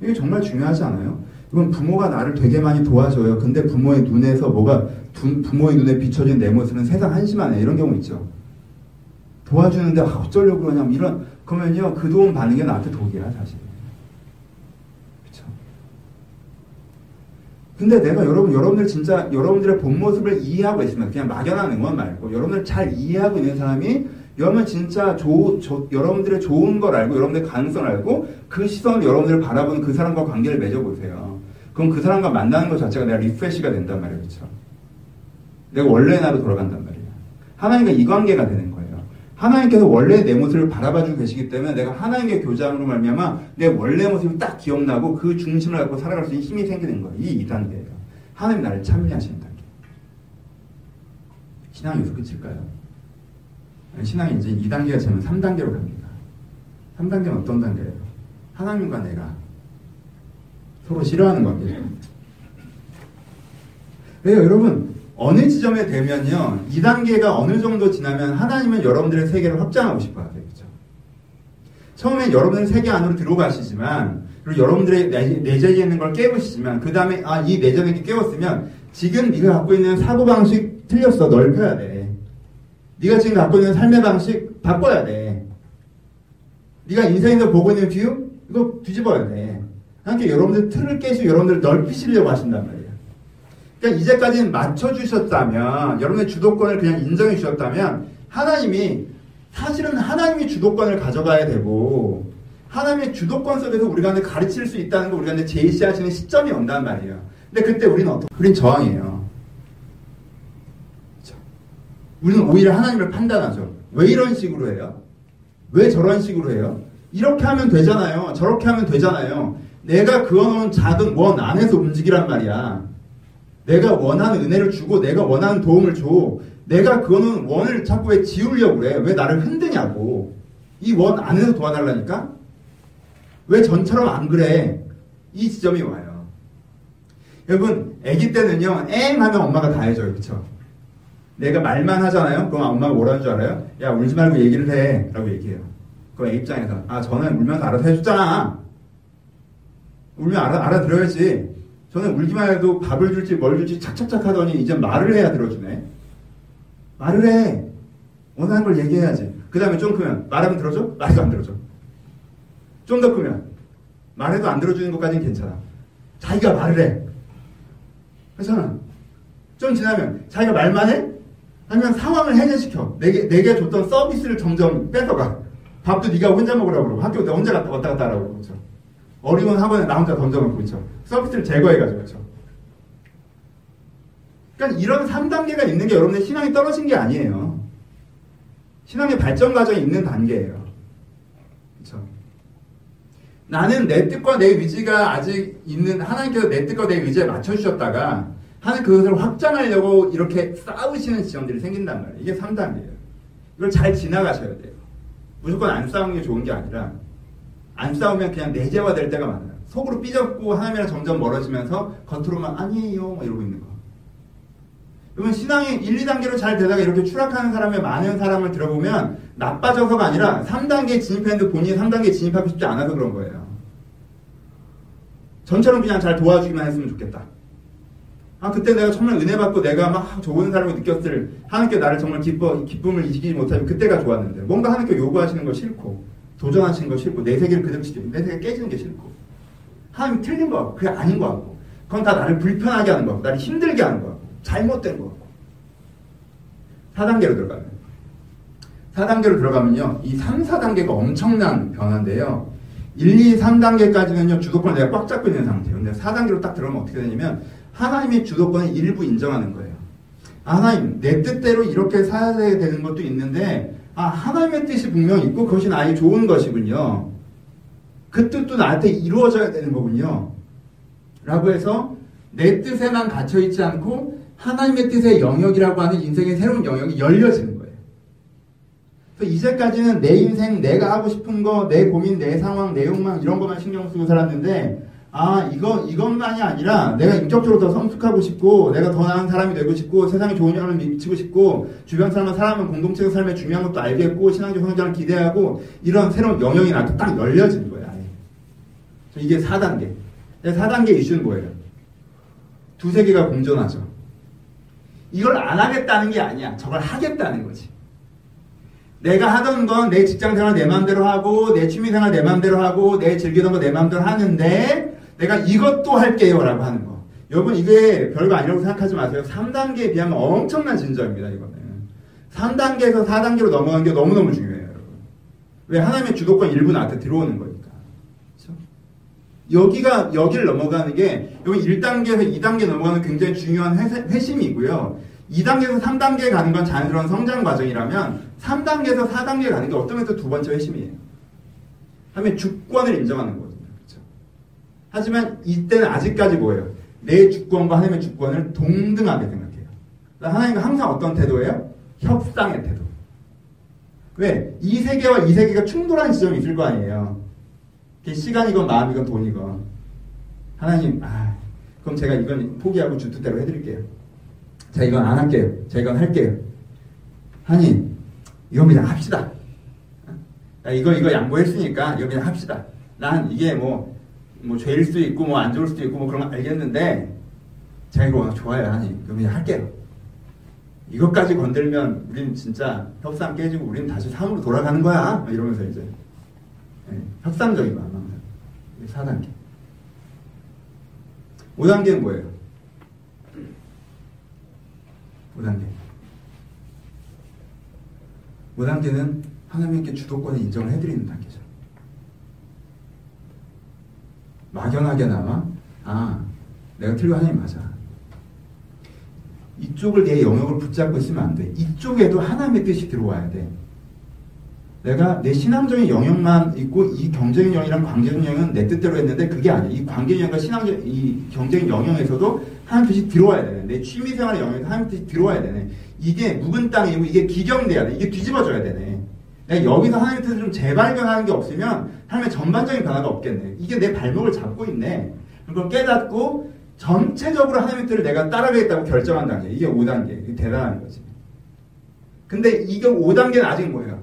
이게 정말 중요하지 않아요? 이건 부모가 나를 되게 많이 도와줘요. 근데 부모의 눈에서 뭐가 부, 부모의 눈에 비춰진 내 모습은 세상 한심하네. 이런 경우 있죠. 도와주는데 아, 어쩌려고 그러냐 이런 그러면요 그 도움 게 나한테 독이야 사실. 그렇죠. 근데 내가 여러분 여러분들 진짜 여러분들의 본 모습을 이해하고 있으면 그냥 막연한 응원 말고 여러분들 잘 이해하고 있는 사람이 여러분 진짜 조, 조, 여러분들의 좋은 걸 알고 여러분들의 가능성을 알고 그 시선을 여러분들을 바라보는 그 사람과 관계를 맺어보세요. 그럼 그 사람과 만나는 것 자체가 내가 리프레시가 된단 말이에요. 그렇죠? 내가 원래 나로 돌아간단 말이에요. 하나님과 이 관계가 되는 거예요. 하나님께서 원래 내 모습을 바라봐주고 계시기 때문에 내가 하나님의 교장으로 말미암아 내 원래 모습이 딱 기억나고 그 중심을 갖고 살아갈 수 있는 힘이 생기는 거예요. 이 2단계예요. 하나님 나를 참여하시는 단계. 신앙이 여기서 끝일까요? 신앙이 이제 2단계가 지면 3단계로 갑니다. 3단계는 어떤 단계예요? 하나님과 내가 서로 싫어하는 관계죠. 왜요, 여러분? 어느 지점에 되면요, 2단계가 어느 정도 지나면 하나님은 여러분들의 세계를 확장하고 싶어 하세요. 그죠? 처음엔 여러분의 세계 안으로 들어가시지만, 그리고 여러분들의 내재에 있는 걸 깨우시지만, 그 다음에, 아, 이 내전에 깨웠으면, 지금 네가 갖고 있는 사고방식 틀렸어. 넓혀야 돼. 네가 지금 갖고 있는 삶의 방식 바꿔야 돼. 네가 인생에서 보고 있는 view, 이거 뒤집어야 돼. 함께 여러분들 틀을 깨시고 여러분들 넓히시려고 하신단 말이에요. 그러니까 이제까지는 맞춰주셨다면, 여러분의 주도권을 그냥 인정해 주셨다면, 하나님이, 사실은 하나님이 주도권을 가져가야 되고, 하나님의 주도권 속에서 우리가 가르칠 수 있다는 거 우리가 제시하시는 시점이 온단 말이에요. 근데 그때 우리는 어떻게, 우린 저항이에요. 우리는 오히려 하나님을 판단하죠. 왜 이런 식으로 해요? 왜 저런 식으로 해요? 이렇게 하면 되잖아요. 저렇게 하면 되잖아요. 내가 그어놓은 작은 원 안에서 움직이란 말이야. 내가 원하는 은혜를 주고 내가 원하는 도움을 줘. 내가 그거는 원을 자꾸 왜 지우려고 그래? 왜 나를 흔드냐고. 이 원 안에서 도와달라니까? 왜 전처럼 안 그래? 이 지점이 와요. 여러분, 아기 때는요, 엥 하면 엄마가 다 해줘요. 그쵸? 내가 말만 하잖아요? 그럼 엄마가 뭐라는 줄 알아요? 야, 울지 말고 얘기를 해. 라고 얘기해요. 그럼 애 입장에서, 아, 저는 울면서 알아서 해줬잖아. 울면 알아, 알아들어야지. 저는 울기만 해도 밥을 줄지 뭘 줄지 착착착 하더니 이제 말을 해야 들어주네. 말을 해. 원하는 걸 얘기해야지. 그 다음에 좀 크면 말하면 들어줘? 말도 안 들어줘. 좀 더 크면 말해도 안 들어주는 것까지는 괜찮아. 자기가 말을 해. 괜찮아. 좀 지나면 자기가 말만 해? 아니면 상황을 해제시켜. 내게, 내게 줬던 서비스를 점점 뺏어가. 밥도 네가 혼자 먹으라고 그러고 학교 내 혼자 갔다 왔다 갔다 하라고 그러죠. 어려운 학원에 나 혼자 던져놓고 있죠. 서비스를 제거해가지고 그렇죠. 그러니까 이런 3단계가 있는 게 여러분의 신앙이 떨어진 게 아니에요. 신앙의 발전 과정이 있는 단계예요. 그렇죠. 나는 내 뜻과 내 의지가 아직 있는 하나님께서 내 뜻과 내 의지에 맞춰주셨다가 하는 그것을 확장하려고 이렇게 싸우시는 지점들이 생긴단 말이에요. 이게 3단계예요. 이걸 잘 지나가셔야 돼요. 무조건 안 싸우는 게 좋은 게 아니라 안 싸우면 그냥 내재화될 때가 많아요. 속으로 삐졌고 하나님이랑 점점 멀어지면서 겉으로만 아니에요 이러고 있는 거. 그러면 신앙이 1, 2단계로 잘 되다가 이렇게 추락하는 사람의 많은 사람을 들어보면 나빠져서가 아니라 3단계에 진입했는데 본인이 3단계에 진입하고 싶지 않아서 그런 거예요. 전처럼 그냥 잘 도와주기만 했으면 좋겠다. 아, 그때 내가 정말 은혜 받고 내가 막 좋은 사람을 느꼈을 하나님께 나를 정말 기뻐, 기쁨을 이기지 못하면 그때가 좋았는데 뭔가 하나님께 요구하시는 거 싫고 도전하시는 거 싫고 내 세계를 그대로 지키고 내 세계 깨지는 게 싫고. 하나님 틀린 거 같고 그게 아닌 거 같고. 그건 다 나를 불편하게 하는 거 같고 나를 힘들게 하는 거 같고 잘못된 거 같고. 4단계로 들어가면. 4단계로 들어가면요 이 3, 4단계가 엄청난 변화인데요. 1, 2, 3단계까지는요 주도권을 내가 꽉 잡고 있는 상태예요. 근데 4단계로 딱 들어가면 어떻게 되냐면 하나님의 주도권을 일부 인정하는 거예요. 아, 하나님 내 뜻대로 이렇게 살아야 되는 것도 있는데 아, 하나님의 뜻이 분명 있고 그것이 나에게 좋은 것이군요. 그 뜻도 나한테 이루어져야 되는 거군요. 라고 해서 내 뜻에 만 갇혀있지 않고 하나님의 뜻의 영역이라고 하는 인생의 새로운 영역이 열려지는 거예요. 그래서 이제까지는 내 인생, 내가 하고 싶은 거, 내 고민, 내 상황, 내 욕망 이런 것만 신경 쓰고 살았는데 아 이거 이것만이 아니라 내가 인격적으로 더 성숙하고 싶고 내가 더 나은 사람이 되고 싶고 세상에 좋은 영향을 미치고 싶고 주변 사람과 사람은 공동체의 삶에 중요한 것도 알겠고 신앙적 성장을 기대하고 이런 새로운 영역이 나한테 딱 열려지는 거야. 이게 4단계. 4단계 이슈는 뭐예요? 두세 개가 공존하죠. 이걸 안 하겠다는 게 아니야. 저걸 하겠다는 거지. 내가 하던 건 내 직장 생활 내 마음대로 하고, 내 취미 생활 내 마음대로 하고, 내 즐기던 거 내 마음대로 하는데, 내가 이것도 할게요. 라고 하는 거. 여러분, 이게 별거 아니라고 생각하지 마세요. 3단계에 비하면 엄청난 진전입니다. 이거는. 3단계에서 4단계로 넘어가는 게 너무너무 중요해요. 여러분. 왜? 하나님의 주도권 일부 나한테 들어오는 거니까. 여기가, 여기를 넘어가는 게, 여기 1단계에서 2단계 넘어가는 굉장히 중요한 회, 심이고요 2단계에서 3단계 가는 건 자연스러운 성장 과정이라면, 3단계에서 4단계 가는 게 어떤 면에서 두 번째 회심이에요. 하면 주권을 인정하는 거거든요. 하지만 이때는 아직까지 뭐예요? 내 주권과 하나님의 주권을 동등하게 생각해요. 하나님과 항상 어떤 태도예요? 협상의 태도. 왜? 이 세계와 이 세계가 충돌하는 지점이 있을 거 아니에요. 시간이건 마음이건 돈이건 하나님 아 그럼 제가 이건 포기하고 주뜻대로 해드릴게요. 자 이건 안 할게요. 자 이건 할게요. 이건 그냥 합시다. 야, 이거 이거 양보했으니까 그냥 합시다. 난 이게 뭐 뭐 죄일 수도 있고 뭐 안 좋을 수도 있고 뭐 그런 거 알겠는데 제가 이거 좋아요 하나님 그럼 그냥 할게요. 이것까지 건들면 우리는 진짜 협상 깨지고 우리는 다시 삶으로 돌아가는 거야. 이러면서 이제 네, 협상적인 마음 항상. 4단계. 5단계는 뭐예요? 5단계. 5단계는 하나님께 주도권을 인정을 해드리는 단계죠. 막연하게나마, 아, 내가 틀려 하나님 맞아. 이쪽을 내 영역을 붙잡고 있으면 안 돼. 이쪽에도 하나님의 뜻이 들어와야 돼. 내가 내 신앙적인 영역만 있고 이 경쟁 영역이랑 관계적 영역은 내 뜻대로 했는데 그게 아니야. 이 관계 영역과 신앙적 이 경쟁 영역에서도 하나님 뜻이 들어와야 되네. 내 취미 생활의 영역에서 하나님 뜻이 들어와야 되네. 이게 묵은 땅이고 이게 기경돼야 돼. 이게 뒤집어져야 되네. 내가 여기서 하나님의 뜻을 좀 재발견하는 게 없으면 하나님의 전반적인 변화가 없겠네. 이게 내 발목을 잡고 있네. 그걸 깨닫고 전체적으로 하나님의 뜻을 내가 따라가겠다고 결정한 단계. 이게 5단계. 대단한 거지. 근데 이게 5단계는 아직 뭐예요?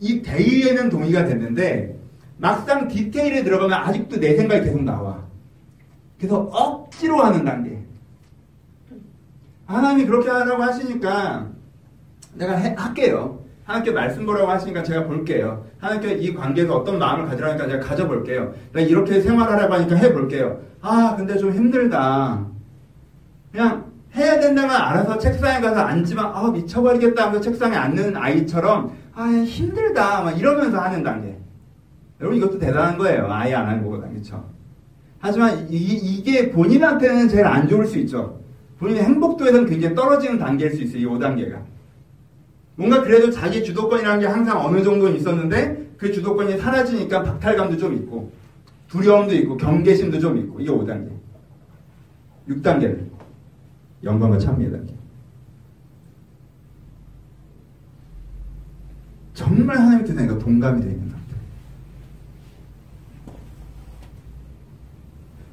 이 대의에는 동의가 됐는데 막상 디테일에 들어가면 아직도 내 생각이 계속 나와. 그래서 억지로 하는 단계. 하나님이 그렇게 하라고 하시니까 내가 해, 할게요. 하나님께 말씀 보라고 하시니까 제가 볼게요. 하나님께 이 관계에서 어떤 마음을 가지라니까 제가 가져볼게요. 내가 이렇게 생활하라고 하니까 해볼게요. 아, 근데 좀 힘들다. 그냥 해야 된다면 알아서 책상에 가서 앉지만, 아, 미쳐버리겠다 하면서 책상에 앉는 아이처럼 아, 힘들다. 막 이러면서 하는 단계. 여러분, 이것도 대단한 거예요. 아예 안 하는 거거든. 그쵸? 하지만 이, 이게 본인한테는 제일 안 좋을 수 있죠. 본인의 행복도에서는 굉장히 떨어지는 단계일 수 있어요. 이 5단계가. 뭔가 그래도 자기 주도권이라는 게 항상 어느 정도는 있었는데 그 주도권이 사라지니까 박탈감도 좀 있고 두려움도 있고 경계심도 좀 있고 이게 5단계. 6단계는 영광과 찬미의 단계. 정말 하나님 뜻에 내가 동감이 되어 있는 상태.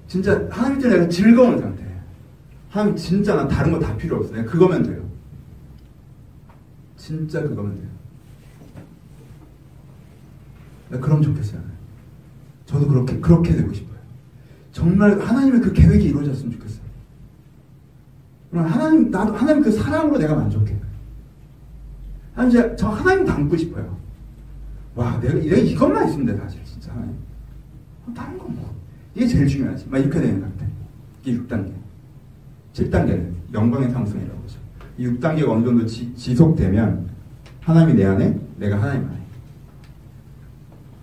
진짜 하나님 뜻에 내가 즐거운 상태. 하나님 진짜 난 다른 거 다 필요 없어. 내가 그거면 돼요. 진짜 그거면 돼요. 나 그럼 좋겠어요. 저도 그렇게 그렇게 되고 싶어요. 정말 하나님의 그 계획이 이루어졌으면 좋겠어요. 그럼 하나님 나도 하나님 그 사랑으로 내가 만족해. 하나님 저 하나님 닮고 싶어요. 와, 내가, 내가 이것만 있으면 돼, 사실, 진짜. 하나님. 다른 건 뭐. 이게 제일 중요하지. 막 이렇게 되는 것 같아. 이게 6단계. 7단계는 영광의 상승이라고. 이 6단계가 어느 정도 지, 지속되면 하나님이 내 안에, 내가 하나님 안에.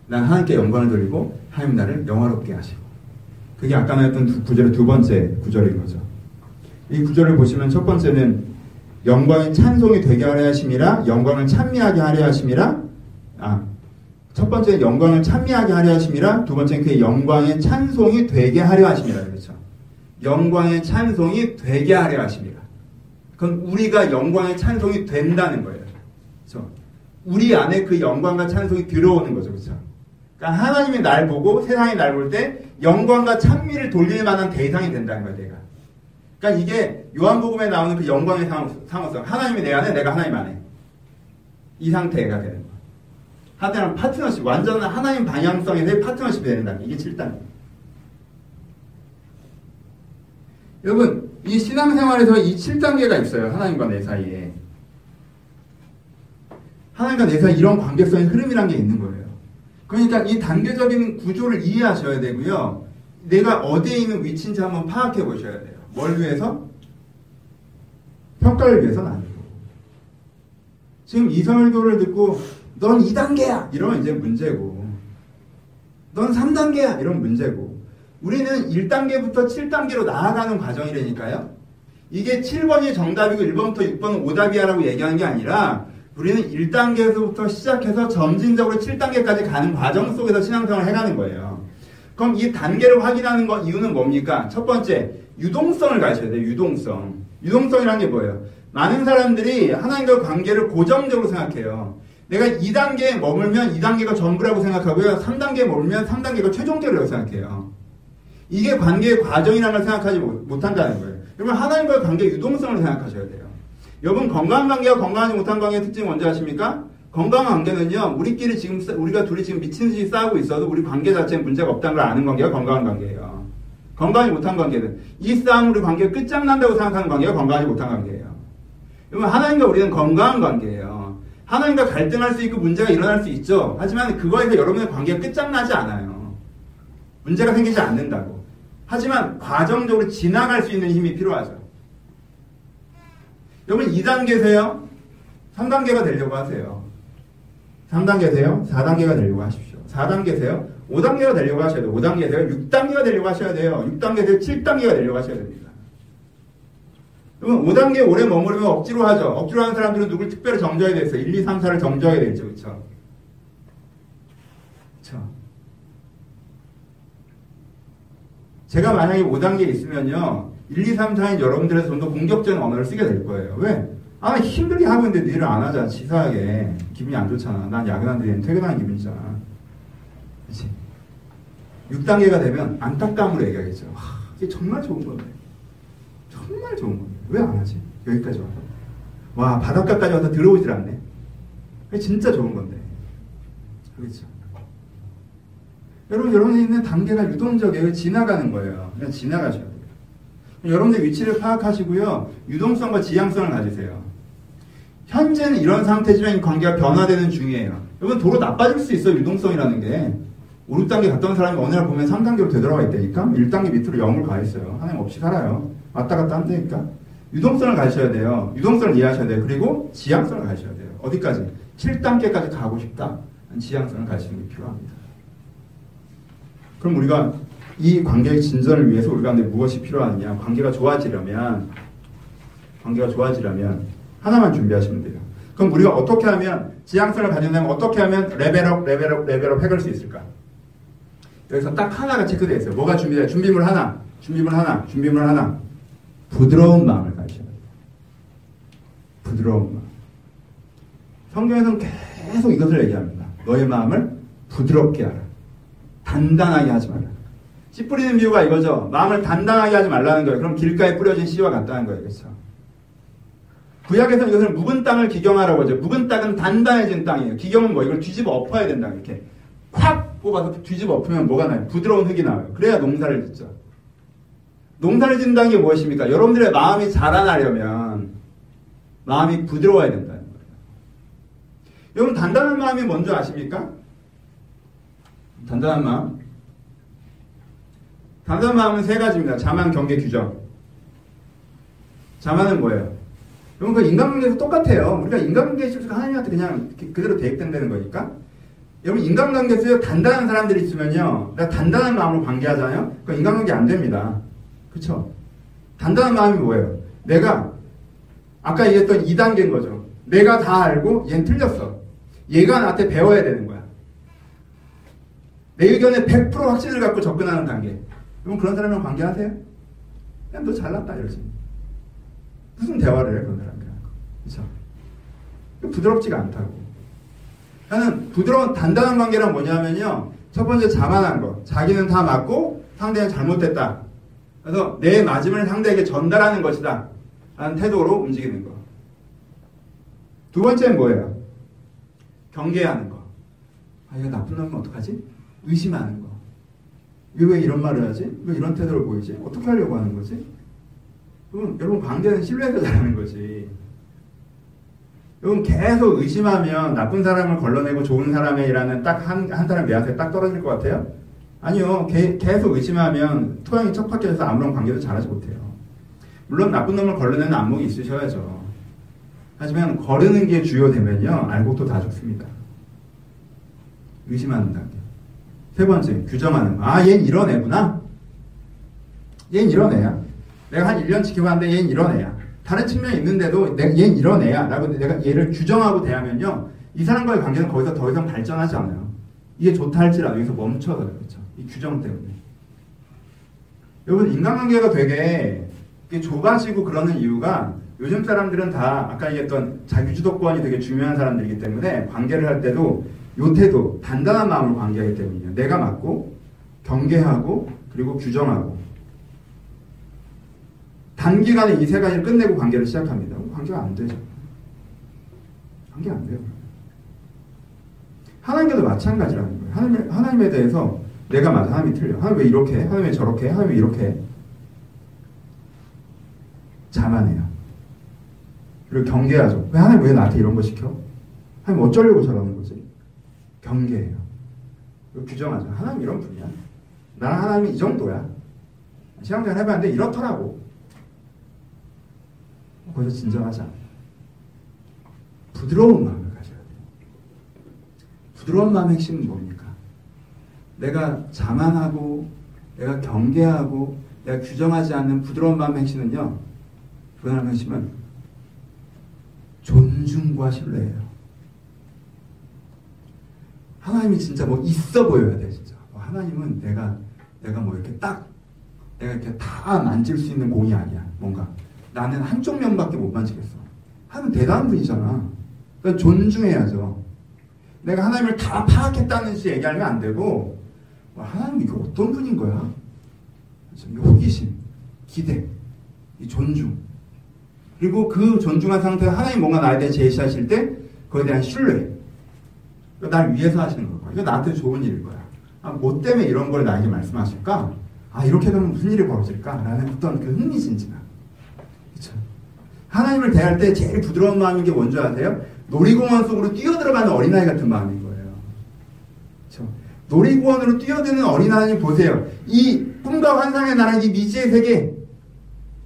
난 하나님께 영광을 돌리고 하나님 나를 영화롭게 하시고. 그게 아까 말했던 구절의 두 번째 구절인 거죠. 이 구절을 보시면 첫 번째는 영광의 찬송이 되게 하려 하심이라 영광을 찬미하게 하려 하심이라 아, 첫 번째 영광을 찬미하게 하려 하심이라 두 번째는 그 영광의 찬송이 되게 하려 하심이라 그렇죠. 영광의 찬송이 되게 하려 하심이라. 그건 우리가 영광의 찬송이 된다는 거예요. 그렇죠. 우리 안에 그 영광과 찬송이 들어오는 거죠. 그렇죠? 그러니까 하나님이 날 보고 세상이 날 볼 때 영광과 찬미를 돌릴 만한 대상이 된다는 거야, 내가. 그러니까 이게 요한복음에 나오는 그 영광의 상호성. 하나님이 내 안에, 내가 하나님 안에. 이 상태가 되는 거야. 하나님 파트너십, 완전한 하나님 방향성에서의 파트너십이 되는 다 이게 7단입니다. 여러분, 이 신앙생활에서 이 7단계가 있어요. 하나님과 내 사이에. 하나님과 내 사이에 이런 관계성의 흐름이란 게 있는 거예요. 그러니까 이 단계적인 구조를 이해하셔야 되고요. 내가 어디에 있는 위치인지 한번 파악해 보셔야 돼요. 뭘 위해서? 평가를 위해서는 아니고. 지금 이설교를 듣고 넌 2단계야! 이러면 이제 문제고. 넌 3단계야! 이런 문제고. 우리는 1단계부터 7단계로 나아가는 과정이라니까요. 이게 7번이 정답이고 1번부터 6번은 오답이야라고 얘기하는 게 아니라 우리는 1단계에서부터 시작해서 점진적으로 7단계까지 가는 과정 속에서 신앙생활을 해가는 거예요. 그럼 이 단계를 확인하는 건 이유는 뭡니까? 첫 번째, 유동성을 가셔야 돼요. 유동성. 유동성이란 게 뭐예요? 많은 사람들이 하나님과 관계를 고정적으로 생각해요. 내가 2단계에 머물면 2단계가 전부라고 생각하고요. 3단계에 머물면 3단계가 최종적이라고 생각해요. 이게 관계의 과정이라는 걸 생각하지 못, 한다는 거예요. 여러분 하나님과의 관계 유동성을 생각하셔야 돼요. 여러분 건강한 관계와 건강하지 못한 관계의 특징 뭔지 아십니까? 건강한 관계는요, 우리끼리 지금, 우리가 둘이 지금 미친 듯이 싸우고 있어도 우리 관계 자체에 문제가 없다는 걸 아는 관계가 건강한 관계예요. 건강하지 못한 관계는 이 싸움 우리 관계가 끝장난다고 생각하는 관계가 건강하지 못한 관계예요. 여러분 하나님과 우리는 건강한 관계예요. 하나님과 갈등할 수 있고 문제가 일어날 수 있죠. 하지만 그거에서 여러분의 관계가 끝장나지 않아요. 문제가 생기지 않는다고. 하지만 과정적으로 지나갈 수 있는 힘이 필요하죠. 여러분 2단계세요? 3단계가 되려고 하세요. 3단계세요? 4단계가 되려고 하십시오. 4단계세요? 5단계가 되려고 하셔야 돼요. 5단계세요? 6단계가 되려고 하셔야 돼요. 6단계세요? 7단계가 되려고 하셔야 됩니다. 그러면 5단계 오래 머무르면 억지로 하죠. 억지로 하는 사람들은 누굴 특별히 정져야 되겠어요. 1, 2, 3, 4를 정져야 되겠죠. 그렇죠? 그렇죠? 제가 만약에 5단계에 있으면요. 1, 2, 3, 4인 여러분들에서 좀 더 공격적인 언어를 쓰게 될 거예요. 왜? 아, 힘들게 하고 있는데 일을 안 하잖아. 치사하게. 기분이 안 좋잖아. 난 야근하는데 퇴근하는 기분이잖아. 그치? 6단계가 되면 안타까움으로 얘기하겠죠. 와, 이게 정말 좋은 건데. 정말 좋은 건데. 왜 안 하지? 여기까지 와서. 와, 바닷가까지 와서 들어오질 않네. 진짜 좋은 건데. 그렇죠. 여러분, 여러분이 있는 단계가 유동적이에요. 지나가는 거예요. 그냥 지나가셔야 돼요. 여러분의 위치를 파악하시고요. 유동성과 지향성을 가지세요. 현재는 이런 상태지만 이 관계가 변화되는 중이에요. 여러분 도로 나빠질 수 있어요. 유동성이라는 게. 5, 6단계 갔던 사람이 어느 날 보면 3단계로 되돌아가 있다니까? 1단계 밑으로 0을 가 있어요. 하나님 없이 살아요. 왔다 갔다 한다니까? 유동성을 가셔야 돼요. 유동성을 이해하셔야 돼요. 그리고 지향성을 가셔야 돼요. 어디까지? 7단계까지 가고 싶다. 지향성을 가지는 게 필요합니다. 그럼 우리가 이 관계의 진전을 위해서 우리가 무엇이 필요하느냐? 관계가 좋아지려면 관계가 좋아지려면 하나만 준비하시면 돼요. 그럼 우리가 어떻게 하면 지향성을 가진다면 어떻게 하면 level up, level up, level up 해갈 수 있을까? 여기서 딱 하나가 체크되어 있어요. 뭐가 준비돼요? 준비물 하나, 준비물 하나, 준비물 하나. 부드러운 마음을 가지셔야 돼요. 부드러운 마음. 성경에서는 계속 이것을 얘기합니다. 너의 마음을 부드럽게 하라. 단단하게 하지 말라. 씨 뿌리는 비유가 이거죠. 마음을 단단하게 하지 말라는 거예요. 그럼 길가에 뿌려진 씨와 같다는 거예요. 그렇죠? 구약에서는 이것을 묵은 땅을 기경하라고 하죠. 묵은 땅은 단단해진 땅이에요. 기경은 뭐 이걸 뒤집어 엎어야 된다. 이렇게 콱 뽑아서 뒤집어 엎으면 뭐가 나요? 부드러운 흙이 나와요. 그래야 농사를 짓죠. 농사를 짓는다는 게 무엇입니까? 여러분들의 마음이 자라나려면 마음이 부드러워야 된다는 거예요. 여러분 단단한 마음이 뭔지 아십니까? 단단한 마음. 단단한 마음은 세 가지입니다. 자만, 경계, 규정. 자만은 뭐예요? 여러분 그 인간관계에서 똑같아요. 우리가 인간관계에 있어서 하나님한테 그냥 그대로 대입된다는 거니까. 여러분 인간관계 에서 단단한 사람들이 있으면요. 내가 단단한 마음으로 관계하잖아요. 그 인간관계 안 됩니다. 그쵸? 단단한 마음이 뭐예요? 내가 아까 얘기했던 2단계인 거죠. 내가 다 알고 얘는 틀렸어. 얘가 나한테 배워야 되는 거야. 내 의견에 100% 확신을 갖고 접근하는 단계. 그럼 그런 사람이랑 관계하세요? 그냥 너 잘났다 이러지. 무슨 대화를 해 그런 사람이랑. 그렇죠? 부드럽지가 않다고. 나는 부드러운 단단한 관계란 뭐냐면요. 첫 번째 자만한 거. 자기는 다 맞고 상대는 잘못됐다. 그래서 내 맞음을 상대에게 전달하는 것이다. 라는 태도로 움직이는 거. 두 번째는 뭐예요? 경계하는 거. 아, 이거 나쁜 놈은 어떡하지? 의심하는 거. 왜 이런 말을 하지? 왜 이런 태도를 보이지? 어떻게 하려고 하는 거지? 그럼 여러분 관계는 신뢰해서 잘하는 거지. 여러분 계속 의심하면 나쁜 사람을 걸러내고 좋은 사람이라는 딱 한 한 사람 내한테 딱 떨어질 것 같아요? 아니요. 게, 계속 의심하면 토양이 척박해져서 아무런 관계도 잘하지 못해요. 물론 나쁜 놈을 걸러내는 안목이 있으셔야죠. 하지만 거르는 게 주요되면요. 알곡도 다 죽습니다. 단계. 세 번째, 규정하는 거. 아, 얘는 이런 애구나? 얘는 이런 애야. 내가 한 1년 지켜봤는데 얘는 이런 애야. 다른 측면이 있는데도 얘는 이런 애야. 라고 내가 얘를 규정하고 대하면요. 이 사람과의 관계는 거기서 더 이상 발전하지 않아요. 이게 좋다 할지라도 여기서 멈춰서 그렇죠. 이 규정 때문에. 여러분, 인간관계가 되게 좁아지고 그러는 이유가 요즘 사람들은 다 아까 얘기했던 자기주도권이 되게 중요한 사람들이기 때문에 관계를 할 때도 요 태도, 단단한 마음으로 관계하기 때문이에요. 내가 맞고, 경계하고, 그리고 규정하고. 단기간에 이 세 가지를 끝내고 관계를 시작합니다. 관계가 안 되죠. 관계 안 돼요. 하나님께도 마찬가지라는 거예요. 하나님, 하나님에 대해서 내가 맞아, 하나님이 틀려. 하나님 왜 이렇게 해? 하나님 왜 저렇게 해? 하나님 왜 이렇게 해? 자만해요. 그리고 경계하죠. 왜 하나님 왜 나한테 이런 거 시켜? 하나님 어쩌려고 저러는 거지? 경계해요. 규정하죠. 하나님 이런 분이야. 나랑 하나님이 이 정도야. 신앙생활 해봤는데 이렇더라고. 거기서 진정하자. 부드러운 마음을 가져야 돼요. 부드러운 마음의 핵심은 뭡니까? 내가 자만하고, 내가 경계하고, 내가 규정하지 않는 부드러운 마음의 핵심은요, 부드러운 핵심은 존중과 신뢰예요. 하나님이 진짜 뭐 있어 보여야 돼, 진짜. 뭐 하나님은 내가, 내가 뭐 이렇게 딱, 내가 이렇게 다 만질 수 있는 공이 아니야, 뭔가. 나는 한쪽 면밖에 못 만지겠어. 하나님 대단한 분이잖아. 그러니까 존중해야죠. 내가 하나님을 다 파악했다는 식 얘기하면 안 되고, 뭐 하나님 이게 어떤 분인 거야? 이 호기심, 기대, 이 존중. 그리고 그 존중한 상태에 하나님 뭔가 나에 대해 제시하실 때, 그에 대한 신뢰. 날 위해서 하시는 거야. 이거 나한테 좋은 일일 거야. 아, 뭐 때문에 이런 걸 나에게 말씀하실까? 아, 이렇게 되면 무슨 일이 벌어질까? 라는 어떤 그 흥미진진함. 그쵸? 하나님을 대할 때 제일 부드러운 마음인 게 뭔지 아세요? 놀이공원 속으로 뛰어들어가는 어린아이 같은 마음인 거예요. 그쵸? 놀이공원으로 뛰어드는 어린아이 보세요. 이 꿈과 환상의 나라, 이 미지의 세계.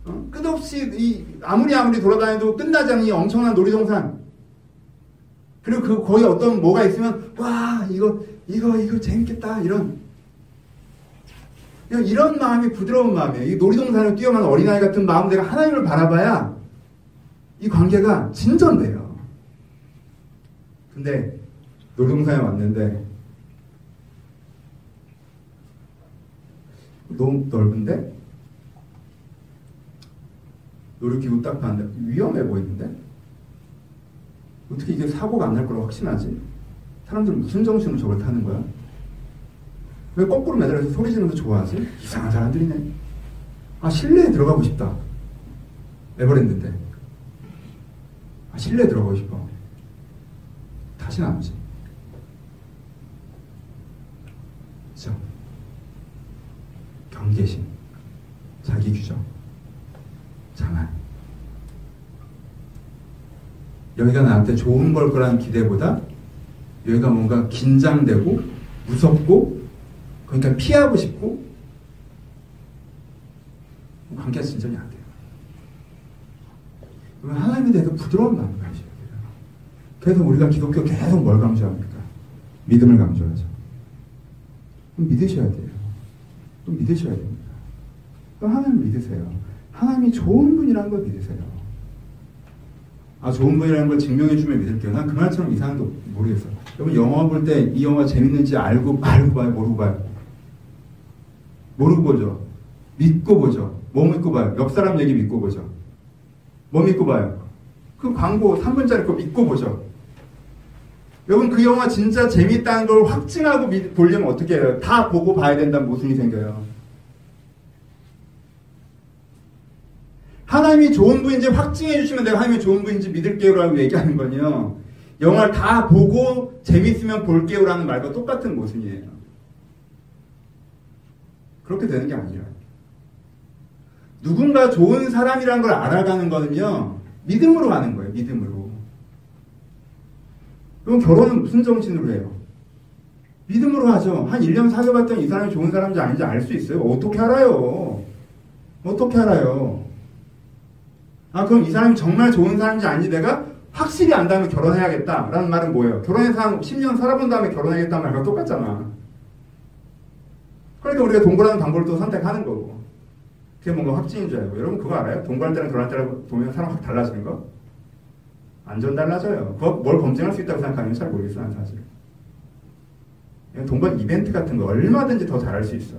어? 끝없이, 이, 아무리 아무리 돌아다녀도 끝나지 않는 이 엄청난 놀이동산. 그리고 그 거기 어떤 뭐가 있으면 와 이거 이거 이거 재밌겠다 이런 이런 마음이 부드러운 마음이에요. 이 놀이동산을 뛰어가는 어린아이 같은 마음 내가 하나님을 바라봐야 이 관계가 진전돼요. 근데 놀이동산에 왔는데 너무 넓은데 놀이기구 딱 봤는데 위험해 보이는데 어떻게 이게 사고가 안 날 거라고 확신하지? 사람들은 무슨 정신으로 저걸 타는 거야? 왜 거꾸로 매달려서 소리 지르는 거 좋아하지? 이상한 사람들이네. 아, 실내에 들어가고 싶다. 에버랜드인데. 아, 실내에 들어가고 싶어. 다시는 안 오지. 그죠? 경계심, 자기 규정, 자만. 여기가 나한테 좋은 걸 거라는 기대보다 여기가 뭔가 긴장되고 무섭고 그러니까 피하고 싶고 관계가 진전이 안 돼요. 그러면 하나님에 대해서 부드러운 마음을 가셔야 돼요. 그래서 우리가 기독교 계속 뭘 강조합니까? 믿음을 강조하죠. 그럼 믿으셔야 돼요. 또 믿으셔야 됩니다. 또 하나님을 믿으세요. 하나님이 좋은 분이라는 걸 믿으세요. 아 좋은 분이라는 걸 증명해주면 믿을게요. 난그 말처럼 이상한 거 모르겠어. 여러분 영화 볼 때 이 영화 재밌는지 알고 알고 봐요, 모르고 봐요. 모르고 보죠. 믿고 보죠. 뭐 믿고 봐요? 옆 사람 얘기 믿고 보죠. 뭐 믿고 봐요? 그 광고 3분짜리 거 믿고 보죠. 여러분 그 영화 진짜 재밌다는 걸 확증하고 보려면 어떻게 해요? 다 보고 봐야 된다는 모순이 생겨요. 하나님이 좋은 분인지 확증해 주시면 내가 하나님이 좋은 분인지 믿을게요라고 얘기하는 건요. 영화를 다 보고 재밌으면 볼게요라는 말과 똑같은 모순이에요. 그렇게 되는 게 아니라 누군가 좋은 사람이라는 걸 알아가는 거는요. 믿음으로 가는 거예요. 믿음으로. 그럼 결혼은 무슨 정신으로 해요? 믿음으로 하죠. 한 1년 사귀어봤더니 이 사람이 좋은 사람인지 아닌지 알 수 있어요. 어떻게 알아요? 어떻게 알아요? 아, 그럼 이 사람이 정말 좋은 사람인지 아닌지 내가 확실히 안다면 결혼해야겠다라는 말은 뭐예요? 결혼해서 한 10년 살아본 다음에 결혼해야겠다는 말과 똑같잖아. 그러니까 우리가 동거라는 방법을 또 선택하는 거고. 그게 뭔가 확증인 줄 알고. 여러분 그거 알아요? 동거할 때랑 결혼할 때랑 보면 사람 확 달라지는 거? 완전 달라져요. 그거 뭘 검증할 수 있다고 생각하면 잘 모르겠어, 난 사실. 동거 이벤트 같은 거 얼마든지 더 잘할 수 있어.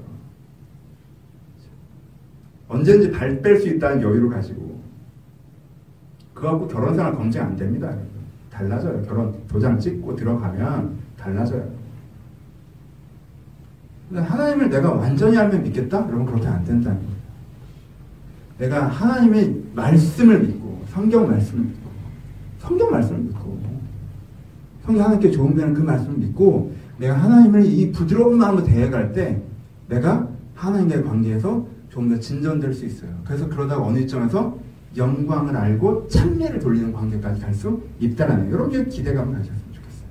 언제든지 발 뺄 수 있다는 여유를 가지고. 그거 갖고 결혼 생활 검증 안 됩니다. 달라져요. 결혼 도장 찍고 들어가면 달라져요. 하나님을 내가 완전히 알면 믿겠다? 여러분 그렇게 안 된다는 거예요. 내가 하나님의 말씀을 믿고 성경 말씀을 믿고 성경 말씀을 믿고 성경 하나님께 좋은 배는 그 말씀을 믿고 내가 하나님을 이 부드러운 마음으로 대해갈 때 내가 하나님과의 관계에서 좀 더 진전될 수 있어요. 그래서 그러다가 어느 시점에서 영광을 알고 찬미를 돌리는 관계까지 갈 수 있다라는 여러분 기대감을 가졌으면 좋겠어요.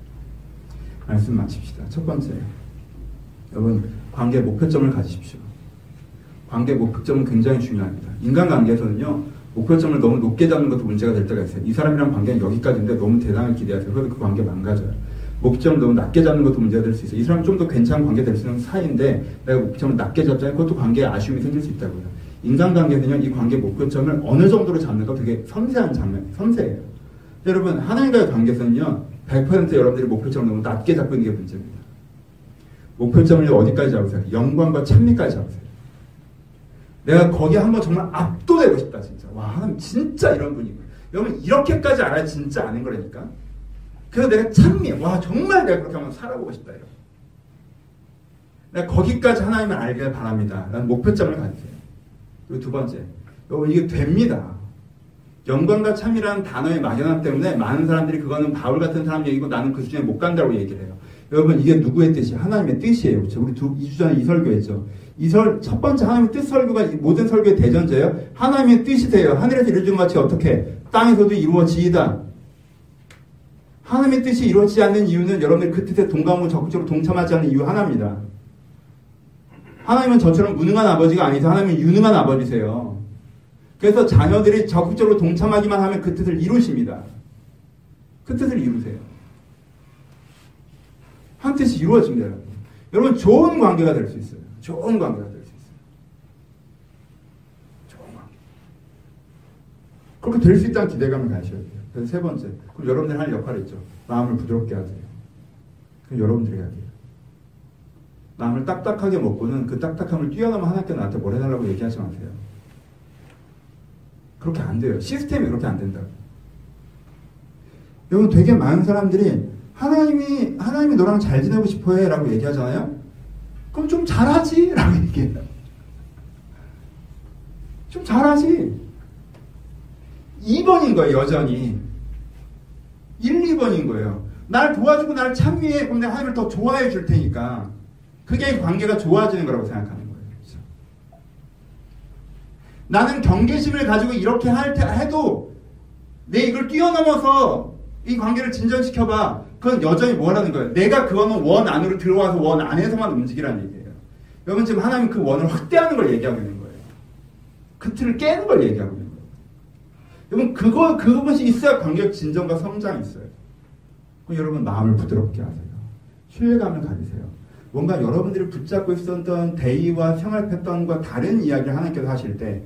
말씀 마칩시다. 첫 번째 여러분 관계 목표점을 가지십시오. 관계 목표점은 굉장히 중요합니다. 인간관계에서는요 목표점을 너무 높게 잡는 것도 문제가 될 때가 있어요. 이 사람이랑 관계는 여기까지인데 너무 대단하게 기대하세요. 그래서 그 관계 망가져요. 목표점을 너무 낮게 잡는 것도 문제가 될 수 있어요. 이 사람 좀 더 괜찮은 관계 될 수 있는 사이인데 내가 목표점을 낮게 잡자면 그것도 관계에 아쉬움이 생길 수 있다고요. 인간관계는요 이 관계 목표점을 어느 정도로 잡는가 되게 섬세한 장면, 섬세해요. 여러분 하나님과의 관계에서는요 100% 여러분들이 목표점을 너무 낮게 잡고 있는 게 문제입니다. 목표점을 어디까지 잡으세요? 영광과 찬미까지 잡으세요. 내가 거기에 한번 정말 압도되고 싶다, 진짜. 와, 하나님 진짜 이런 분이고. 여러분, 이렇게까지 알아야 진짜 아는 거라니까. 그래서 내가 찬미, 와, 정말 내가 그렇게 한번 살아보고 싶다, 이런. 내가 거기까지 하나님을 알길 바랍니다. 라는 목표점을 가지세요. 그리고 두 번째, 여러분, 이게 됩니다. 영광과 참이라는 단어의 막연함 때문에 많은 사람들이 그거는 바울 같은 사람 얘기고 나는 그 수준에 못 간다고 얘기를 해요. 여러분 이게 누구의 뜻이 하나님의 뜻이에요. 그렇죠? 우리 두 2주 전에 이 설교했죠. 이설 첫 번째 하나님의 뜻 설교가 모든 설교의 대전제예요. 하나님의 뜻이 돼요. 하늘에서 이루어진 것이 어떻게 땅에서도 이루어지이다. 하나님의 뜻이 이루어지지 않는 이유는 여러분들 그 뜻에 동감하고 적극적으로 동참하지 않는 이유 하나입니다. 하나님은 저처럼 무능한 아버지가 아니서 하나님은 유능한 아버지세요. 그래서 자녀들이 적극적으로 동참하기만 하면 그 뜻을 이루십니다. 그 뜻을 이루세요. 한 뜻이 이루어집니다. 여러분. 여러분 좋은 관계가 될 수 있어요. 좋은 관계가 될 수 있어요. 좋은 관계. 그렇게 될 수 있다는 기대감을 가셔야 돼요. 그래서 세 번째, 그럼 여러분들이 할 역할이 있죠. 마음을 부드럽게 하세요. 그럼 여러분들이 해야 돼요. 마음을 딱딱하게 먹고는 그 딱딱함을 뛰어넘어 하나님께 나한테 뭘 해달라고 얘기하지 마세요. 그렇게 안 돼요. 시스템이 그렇게 안 된다고. 여러분 되게 많은 사람들이 하나님이 하나님이 너랑 잘 지내고 싶어해라고 얘기하잖아요. 그럼 좀 잘하지라고 *laughs* 얘기해요. 좀 잘하지. 2번인 거예요, 여전히. 1, 2번인 거예요. 날 도와주고 날 참여해. 그럼 내가 하나님을 더 좋아해 줄 테니까. 그게 관계가 좋아지는 거라고 생각하는 거예요. 그렇죠? 나는 경계심을 가지고 이렇게 할 때, 해도 내 이걸 뛰어넘어서 이 관계를 진전시켜봐. 그건 여전히 뭐라는 거예요? 내가 그거는 원 안으로 들어와서 원 안에서만 움직이라는 얘기예요. 여러분 지금 하나님 그 원을 확대하는 걸 얘기하고 있는 거예요. 그 틀을 깨는 걸 얘기하고 있는 거예요. 여러분 그거 그것이 있어야 관계적 진정과 성장이 있어요. 여러분 마음을 부드럽게 하세요. 신뢰감을 가지세요. 뭔가 여러분들이 붙잡고 있었던 대의와 생활 패턴과 다른 이야기를 하나님께서 하실 때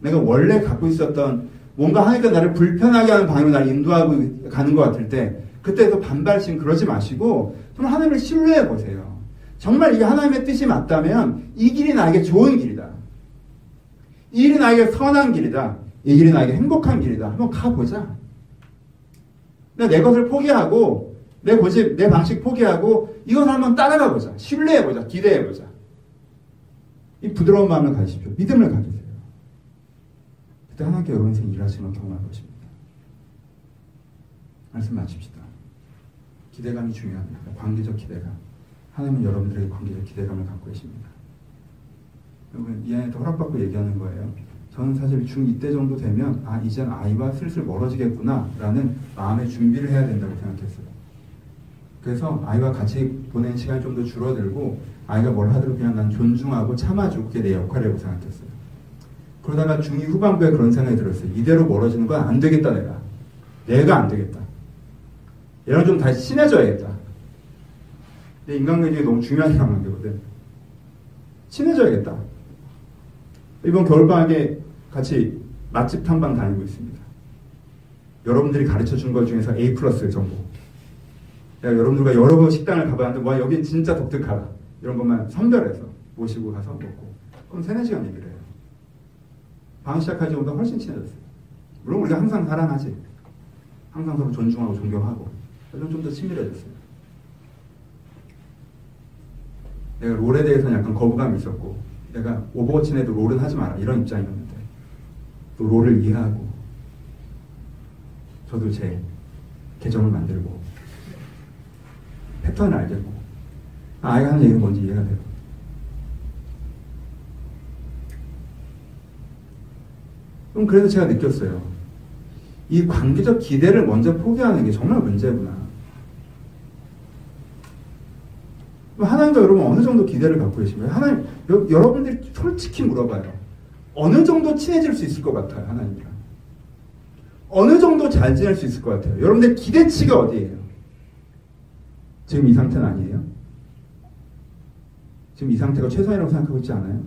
내가 원래 갖고 있었던 뭔가 하나님께서 나를 불편하게 하는 방향으로 나를 인도하고 가는 것 같을 때 그때도 반발심 그러지 마시고 좀 하나님을 신뢰해 보세요. 정말 이게 하나님의 뜻이 맞다면 이 길이 나에게 좋은 길이다. 이 길이 나에게 선한 길이다. 이 길이 나에게 행복한 길이다. 한번 가보자. 내 것을 포기하고 내 고집, 내 방식 포기하고 이것을 한번 따라가 보자. 신뢰해 보자. 기대해 보자. 이 부드러운 마음을 가지십시오. 믿음을 가지세요. 그때 하나님께 여러분 인생 일하시는 걸 경험할 것입니다. 말씀 마칩시다. 기대감이 중요합니다. 관계적 기대감. 하나님은 여러분들에게 관계적 기대감을 갖고 계십니다. 여러분 이 안에 허락받고 얘기하는 거예요. 저는 사실 중2 때 정도 되면 아 이젠 아이와 슬슬 멀어지겠구나 라는 마음의 준비를 해야 된다고 생각했어요. 그래서 아이와 같이 보낸 시간이 좀 더 줄어들고 아이가 뭘 하더라도 그냥 난 존중하고 참아주고 그게 내 역할이라고 생각했어요. 그러다가 중2 후반부에 그런 생각이 들었어요. 이대로 멀어지는 건 안 되겠다 내가. 내가 안 되겠다. 얘랑 좀 다시 친해져야겠다. 내 인간관계가 너무 중요한 관계거든. 친해져야겠다. 이번 겨울방학에 같이 맛집 탐방 다니고 있습니다. 여러분들이 가르쳐 준 것 중에서 A 플러스 정보. 여러분들과 여러 번 식당을 가봤는데, 와, 여긴 진짜 독특하다. 이런 것만 선별해서 모시고 가서 먹고. 그럼 3, 4시간 얘기를 해요. 방학 시작하기 전보다 훨씬 친해졌어요. 물론 우리가 항상 사랑하지. 항상 서로 존중하고 존경하고. 그래서 좀더 친밀해졌어요. 내가 롤에 대해서는 약간 거부감이 있었고, 내가 오버워치는 해도 롤은 하지 마라. 이런 입장이었는데, 또 롤을 이해하고, 저도 제 계정을 만들고, 패턴을 알겠고, 아, 아이가 하는 얘기가 뭔지 이해가 되고. 그럼 그래서 제가 느꼈어요. 이 관계적 기대를 먼저 포기하는 게 정말 문제구나. 하나님도 여러분 어느 정도 기대를 갖고 계신가요? 하나님, 여, 여러분들이 솔직히 물어봐요. 어느 정도 친해질 수 있을 것 같아요, 하나님이랑? 어느 정도 잘 지낼 수 있을 것 같아요? 여러분들 기대치가 어디예요? 지금 이 상태는 아니에요? 지금 이 상태가 최선이라고 생각하고 있지 않아요?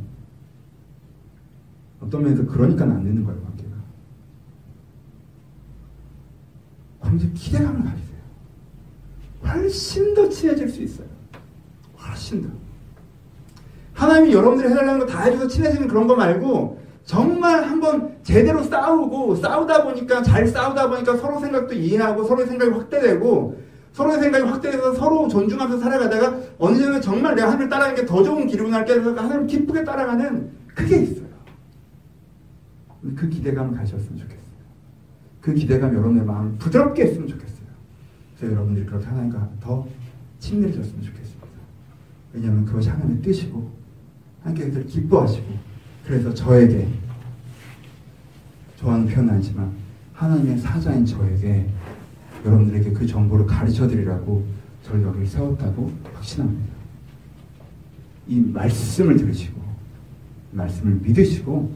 어떤 면에서 그러니까 안 되는 거예요, 관계가. 관계 기대감을 가지세요. 훨씬 더 친해질 수 있어요. 훨씬 더. 하나님이 여러분들이 해달라는 거 다 해줘서 친해지는 그런 거 말고 정말 한번 제대로 싸우고 싸우다 보니까 잘 싸우다 보니까 서로 생각도 이해하고 서로의 생각이 확대되고 서로의 생각이 확대돼서 서로 존중하면서 살아가다가 어느 정도 정말 내가 하나님을 따라가는 게 더 좋은 길이구나 해서 하나님을 기쁘게 따라가는 그게 있어요. 그 기대감을 가셨으면 좋겠어요. 그 기대감 여러분의 마음을 부드럽게 했으면 좋겠어요. 그래서 여러분들이 그렇게 하나님과 더 친밀해졌으면 좋겠습니다. 왜냐하면 그것이 하나님의 뜻이고 하나님께서 기뻐하시고 그래서 저에게 좋아하는 표현은 아니지만 하나님의 사자인 저에게 여러분들에게 그 정보를 가르쳐 드리라고 저를 여기 세웠다고 확신합니다. 이 말씀을 들으시고 말씀을 믿으시고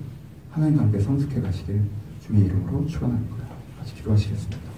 하나님과 함께 성숙해 가시길 주님의 이름으로 축원합니다. 같이 기도하시겠습니다.